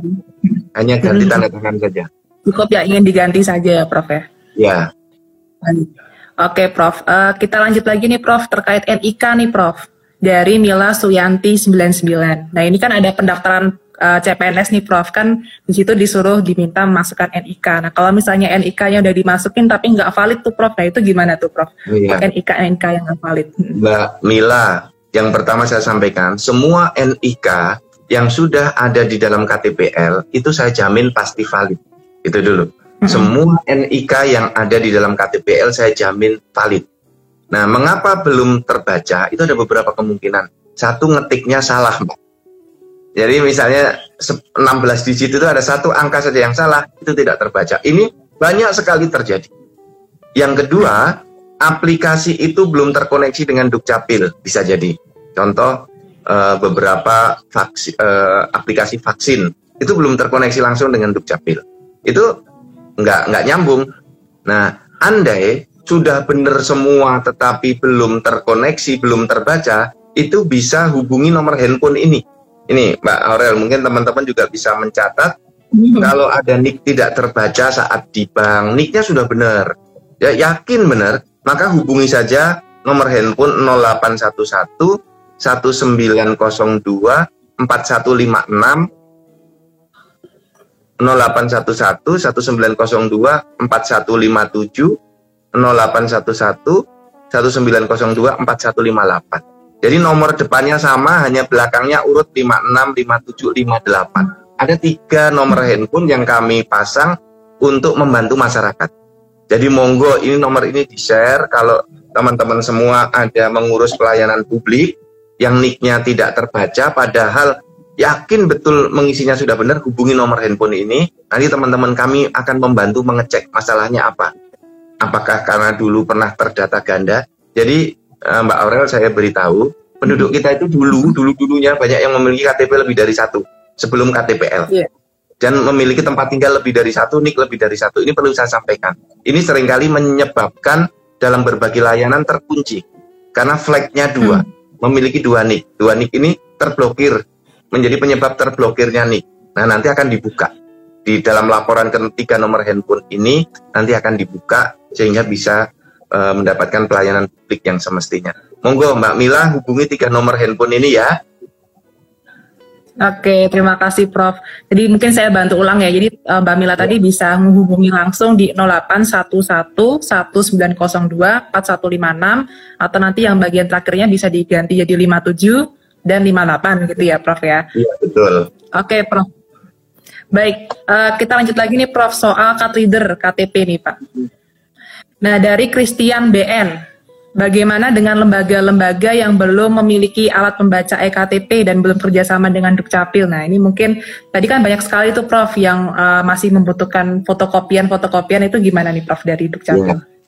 Hanya ganti tanda tangan saja. Cukup ya ingin diganti saja ya, Prof ya? Ya, Oke, Prof. Uh, kita lanjut lagi nih, Prof. Terkait NIK nih, Prof. Dari Mila Suyanti 99. Nah, ini kan ada pendaftaran uh, eh, CPNS nih, Prof. Kan di situ disuruh diminta memasukkan NIK. Nah, kalau misalnya NIK-nya udah dimasukin tapi nggak valid tuh, Prof. Nah, itu gimana tuh, Prof? Iya. NIK NIK yang nggak valid. Mbak Mila, yang pertama saya sampaikan, semua NIK yang sudah ada di dalam KTPL itu saya jamin pasti valid. Itu dulu. Semua NIK yang ada di dalam KTPL saya jamin valid. Nah, mengapa belum terbaca? Itu ada beberapa kemungkinan. Satu ngetiknya salah, Mbak. Jadi misalnya 16 digit itu ada satu angka saja yang salah, itu tidak terbaca. Ini banyak sekali terjadi. Yang kedua, aplikasi itu belum terkoneksi dengan Dukcapil, bisa jadi. Contoh eh, beberapa vaksin, eh, aplikasi vaksin itu belum terkoneksi langsung dengan Dukcapil. Itu nggak nggak nyambung. Nah, andai sudah benar semua tetapi belum terkoneksi, belum terbaca, itu bisa hubungi nomor handphone ini. Ini Mbak Aurel, mungkin teman-teman juga bisa mencatat hmm. kalau ada nick tidak terbaca saat di bank, nicknya sudah benar. Ya yakin benar, maka hubungi saja nomor handphone 0811 1902 4156 0811 1902 4157 0811 1902 4158. Jadi nomor depannya sama, hanya belakangnya urut 56, 57, 58. Ada tiga nomor handphone yang kami pasang untuk membantu masyarakat. Jadi monggo ini nomor ini di-share kalau teman-teman semua ada mengurus pelayanan publik yang nicknya tidak terbaca padahal yakin betul mengisinya sudah benar, hubungi nomor handphone ini. Nanti teman-teman kami akan membantu mengecek masalahnya apa. Apakah karena dulu pernah terdata ganda? Jadi eh, Mbak Aurel saya beritahu, penduduk kita itu dulu, dulu-dulunya banyak yang memiliki KTP lebih dari satu sebelum KTPL. Yeah. Dan memiliki tempat tinggal lebih dari satu, nik lebih dari satu. Ini perlu saya sampaikan. Ini sering kali menyebabkan dalam berbagai layanan terkunci. Karena flagnya dua, hmm. memiliki dua nik. Dua nik ini terblokir menjadi penyebab terblokirnya nik. Nah, nanti akan dibuka. Di dalam laporan ketiga nomor handphone ini nanti akan dibuka sehingga bisa uh, mendapatkan pelayanan publik yang semestinya. Monggo Mbak Mila hubungi tiga nomor handphone ini ya. Oke, terima kasih Prof. Jadi mungkin saya bantu ulang ya. Jadi uh, Mbak Mila tadi bisa menghubungi langsung di 0811 1902 4156 atau nanti yang bagian terakhirnya bisa diganti jadi 57 dan 58 gitu ya Prof ya. Iya, betul. Oke, Prof. Baik, uh, kita lanjut lagi nih Prof soal card reader KTP nih Pak. Nah, dari Christian BN, Bagaimana dengan lembaga-lembaga yang belum memiliki alat pembaca ektp dan belum kerjasama dengan Dukcapil? Nah, ini mungkin tadi kan banyak sekali tuh Prof yang uh, masih membutuhkan fotokopian-fotokopian itu gimana nih Prof dari Dukcapil? Ya.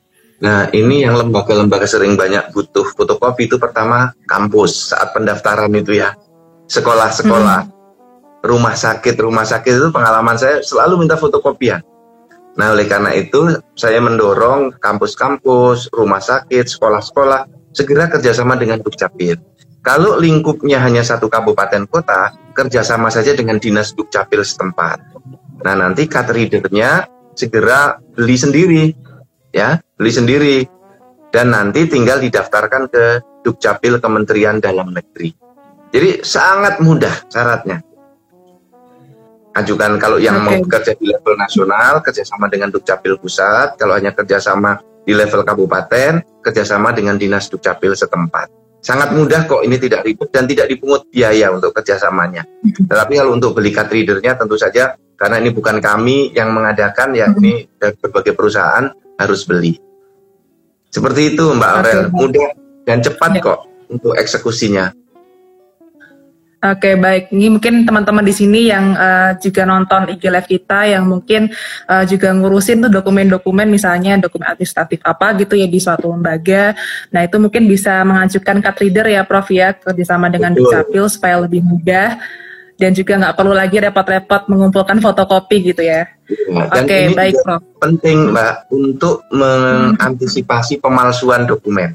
Nah, ini yang lembaga-lembaga sering banyak butuh fotokopi itu pertama kampus saat pendaftaran itu ya. Sekolah-sekolah, hmm. rumah sakit, rumah sakit itu pengalaman saya selalu minta fotokopian. Nah, oleh karena itu saya mendorong kampus-kampus, rumah sakit, sekolah-sekolah segera kerjasama dengan Dukcapil. Kalau lingkupnya hanya satu kabupaten kota, kerjasama saja dengan dinas Dukcapil setempat. Nah, nanti card readernya segera beli sendiri, ya, beli sendiri, dan nanti tinggal didaftarkan ke Dukcapil Kementerian Dalam Negeri. Jadi sangat mudah syaratnya ajukan kalau yang okay. mau kerja di level nasional kerjasama dengan dukcapil pusat kalau hanya kerjasama di level kabupaten kerjasama dengan dinas dukcapil setempat sangat mudah kok ini tidak ribet dan tidak dipungut biaya untuk kerjasamanya mm-hmm. tetapi kalau untuk beli card readernya tentu saja karena ini bukan kami yang mengadakan ya mm-hmm. ini berbagai perusahaan harus beli. Seperti itu Mbak Aurel. Mudah dan cepat ya. kok untuk eksekusinya. Oke baik, ini mungkin teman-teman di sini yang uh, juga nonton IG live kita yang mungkin uh, juga ngurusin tuh dokumen-dokumen misalnya dokumen administratif apa gitu ya di suatu lembaga. Nah itu mungkin bisa mengajukan card reader ya Prof ya kerjasama dengan Dukcapil supaya lebih mudah dan juga nggak perlu lagi repot-repot mengumpulkan fotokopi gitu ya. ya Oke okay, baik Prof. Penting Mbak untuk mengantisipasi pemalsuan dokumen.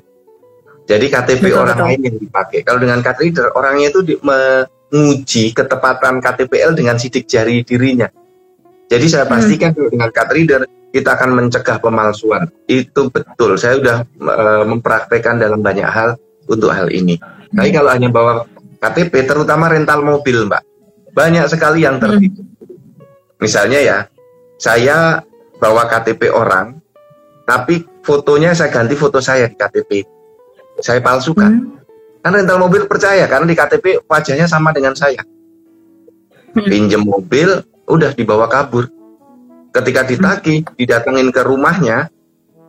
Jadi KTP betul, orang betul. lain yang dipakai. Kalau dengan card reader, orangnya itu di, menguji ketepatan KTPL dengan sidik jari dirinya. Jadi saya hmm. pastikan hmm. dengan card reader kita akan mencegah pemalsuan. Itu betul. Saya sudah e, mempraktekkan dalam banyak hal untuk hal ini. Hmm. Tapi kalau hanya bawa KTP, terutama rental mobil, Mbak, banyak sekali yang tertipu. Hmm. Misalnya ya, saya bawa KTP orang, tapi fotonya saya ganti foto saya di KTP saya palsukan. Hmm. Kan rental mobil percaya karena di KTP wajahnya sama dengan saya. Hmm. Pinjem mobil, udah dibawa kabur. Ketika ditagi, hmm. didatengin ke rumahnya,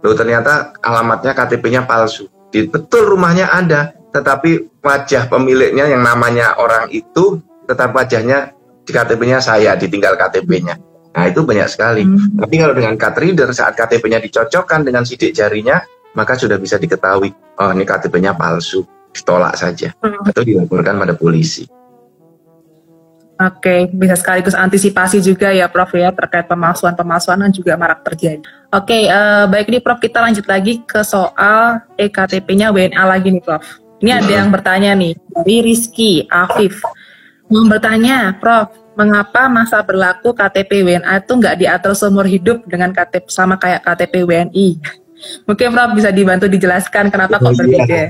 loh ternyata alamatnya KTP-nya palsu. Di, betul rumahnya ada, tetapi wajah pemiliknya yang namanya orang itu tetap wajahnya di KTP-nya saya, ditinggal KTP-nya. Nah itu banyak sekali. Hmm. Tapi kalau dengan card reader saat KTP-nya dicocokkan dengan sidik jarinya, maka sudah bisa diketahui oh ini KTP-nya palsu, ditolak saja hmm. atau dilaporkan pada polisi. Oke, bisa sekaligus antisipasi juga ya Prof ya terkait pemalsuan-pemalsuan yang juga marak terjadi. Oke, uh, baik nih Prof kita lanjut lagi ke soal EKTP-nya WNA lagi nih Prof. Ini ada yang bertanya nih dari Rizky Afif. Mau bertanya, Prof, mengapa masa berlaku KTP WNA itu nggak diatur seumur hidup dengan KTP sama kayak KTP WNI? Mungkin Prof bisa dibantu dijelaskan kenapa kok oh, berbeda. Iya,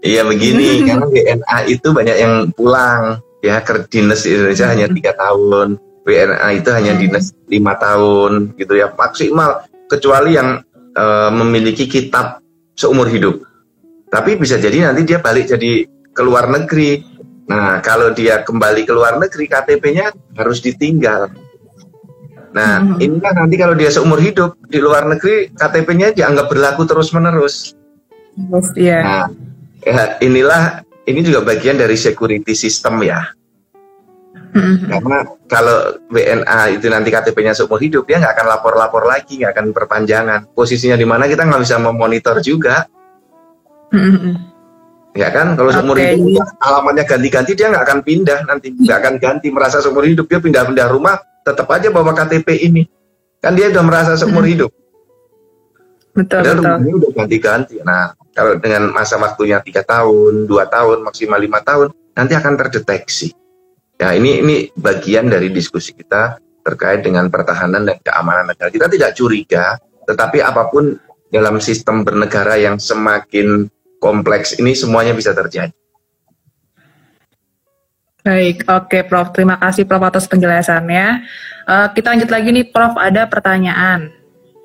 iya begini, karena WNA itu banyak yang pulang ya ke dinas di Indonesia hanya hmm. tiga tahun, WNA itu hanya hmm. dinas lima tahun gitu ya maksimal kecuali yang uh, memiliki kitab seumur hidup. Tapi bisa jadi nanti dia balik jadi ke luar negeri. Nah, kalau dia kembali ke luar negeri, KTP-nya harus ditinggal. Nah, hmm. ini kan nanti kalau dia seumur hidup di luar negeri, KTP-nya dianggap berlaku terus-menerus. Yes, yeah. Nah, ya, inilah ini juga bagian dari security system ya. Hmm. Karena kalau WNA itu nanti KTP-nya seumur hidup, dia nggak akan lapor-lapor lagi, nggak akan perpanjangan. Posisinya di mana kita nggak bisa memonitor juga. Hmm. Ya kan, kalau okay. seumur hidup alamatnya ganti-ganti dia nggak akan pindah nanti, nggak akan ganti merasa seumur hidup dia pindah-pindah rumah tetap aja bawa KTP ini. Kan dia udah merasa seumur hmm. hidup. Betul, betul. Ini udah ganti-ganti. Nah, kalau dengan masa waktunya tiga tahun, dua tahun, maksimal lima tahun, nanti akan terdeteksi. Ya, ini ini bagian dari diskusi kita terkait dengan pertahanan dan keamanan negara. Kita tidak curiga, tetapi apa pun dalam sistem bernegara yang semakin kompleks ini semuanya bisa terjadi. Baik, oke Prof. Terima kasih Prof atas penjelasannya. Uh, kita lanjut lagi nih Prof, ada pertanyaan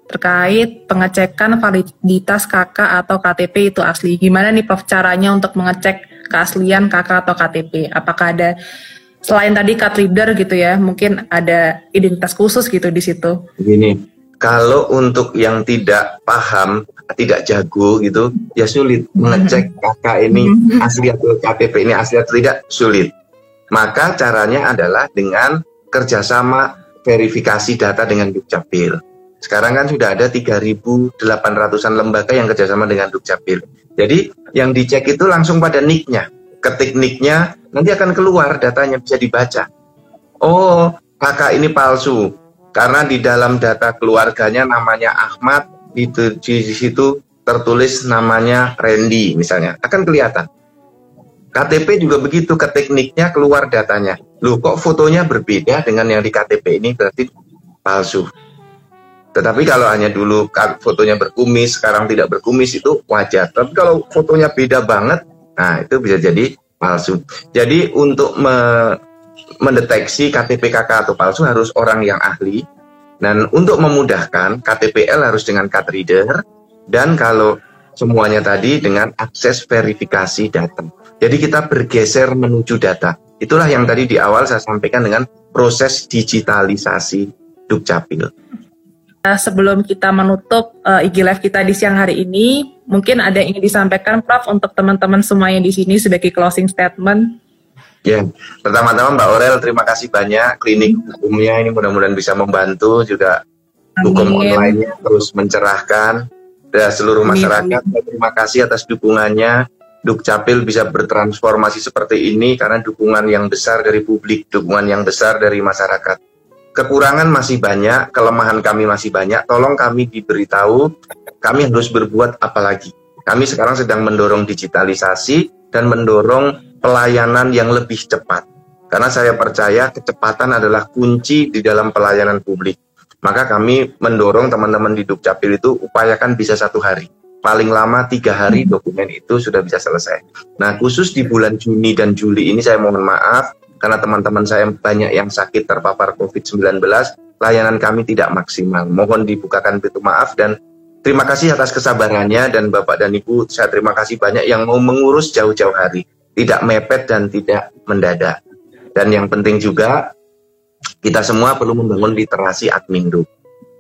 terkait pengecekan validitas KK atau KTP itu asli. Gimana nih Prof caranya untuk mengecek keaslian KK atau KTP? Apakah ada selain tadi card reader gitu ya, mungkin ada identitas khusus gitu di situ? Begini, kalau untuk yang tidak paham, tidak jago gitu, ya sulit mengecek KK ini asli atau KTP ini asli atau tidak, sulit. Maka caranya adalah dengan kerjasama verifikasi data dengan Dukcapil. Sekarang kan sudah ada 3.800an lembaga yang kerjasama dengan Dukcapil. Jadi yang dicek itu langsung pada nicknya. Ketik nicknya, nanti akan keluar datanya bisa dibaca. Oh, kakak ini palsu. Karena di dalam data keluarganya namanya Ahmad, itu di situ tertulis namanya Randy misalnya. Akan kelihatan. KTP juga begitu, ke tekniknya keluar datanya. Loh kok fotonya berbeda dengan yang di KTP ini berarti palsu. Tetapi kalau hanya dulu fotonya berkumis, sekarang tidak berkumis itu wajar. Tapi kalau fotonya beda banget, nah itu bisa jadi palsu. Jadi untuk me mendeteksi KTP KK atau palsu harus orang yang ahli. Dan untuk memudahkan, KTPL harus dengan card reader. Dan kalau semuanya tadi dengan akses verifikasi data. Jadi kita bergeser menuju data. Itulah yang tadi di awal saya sampaikan dengan proses digitalisasi Dukcapil. Nah, sebelum kita menutup uh, IG Live kita di siang hari ini, mungkin ada yang ingin disampaikan Prof untuk teman-teman semuanya di sini sebagai closing statement. Ya, pertama-tama Mbak Aurel terima kasih banyak klinik hukumnya ini mudah-mudahan bisa membantu juga Amin. hukum online terus mencerahkan dan seluruh masyarakat. Amin. Terima kasih atas dukungannya Dukcapil bisa bertransformasi seperti ini karena dukungan yang besar dari publik, dukungan yang besar dari masyarakat. Kekurangan masih banyak, kelemahan kami masih banyak. Tolong kami diberitahu, kami harus berbuat apa lagi. Kami sekarang sedang mendorong digitalisasi dan mendorong pelayanan yang lebih cepat. Karena saya percaya kecepatan adalah kunci di dalam pelayanan publik. Maka kami mendorong teman-teman di Dukcapil itu upayakan bisa satu hari paling lama tiga hari dokumen itu sudah bisa selesai. Nah khusus di bulan Juni dan Juli ini saya mohon maaf karena teman-teman saya banyak yang sakit terpapar COVID-19, layanan kami tidak maksimal. Mohon dibukakan pintu maaf dan terima kasih atas kesabarannya dan Bapak dan Ibu saya terima kasih banyak yang mau mengurus jauh-jauh hari, tidak mepet dan tidak mendadak. Dan yang penting juga kita semua perlu membangun literasi admin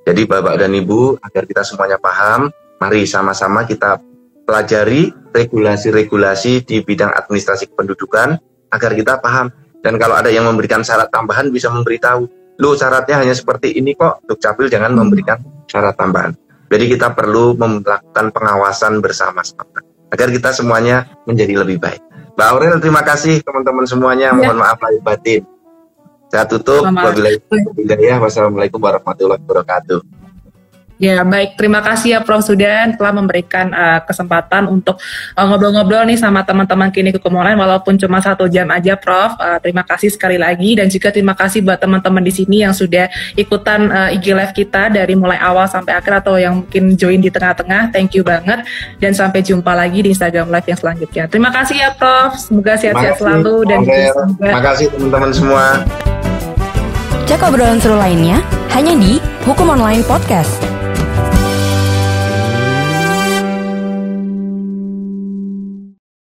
Jadi Bapak dan Ibu agar kita semuanya paham Mari sama-sama kita pelajari regulasi-regulasi di bidang administrasi kependudukan agar kita paham. Dan kalau ada yang memberikan syarat tambahan bisa memberitahu, lo syaratnya hanya seperti ini kok, Dukcapil jangan memberikan syarat tambahan. Jadi kita perlu melakukan pengawasan bersama-sama agar kita semuanya menjadi lebih baik. Mbak Aurel, terima kasih teman-teman semuanya. Ya. Mohon maaf lahir batin. Saya tutup. Wassalamualaikum warahmatullahi wabarakatuh. Ya baik, terima kasih ya Prof Sudan telah memberikan uh, kesempatan untuk uh, ngobrol-ngobrol uh, nih sama teman-teman kini hukum online walaupun cuma satu jam aja Prof. Uh, terima kasih sekali lagi dan juga terima kasih buat teman-teman di sini yang sudah ikutan uh, IG live kita dari mulai awal sampai akhir atau yang mungkin join di tengah-tengah. Thank you banget dan sampai jumpa lagi di Instagram live yang selanjutnya. Terima kasih ya Prof. Semoga sehat-sehat selalu dan semoga... Terima kasih teman-teman semua. Cek obrolan seru lainnya hanya di Hukum Online Podcast.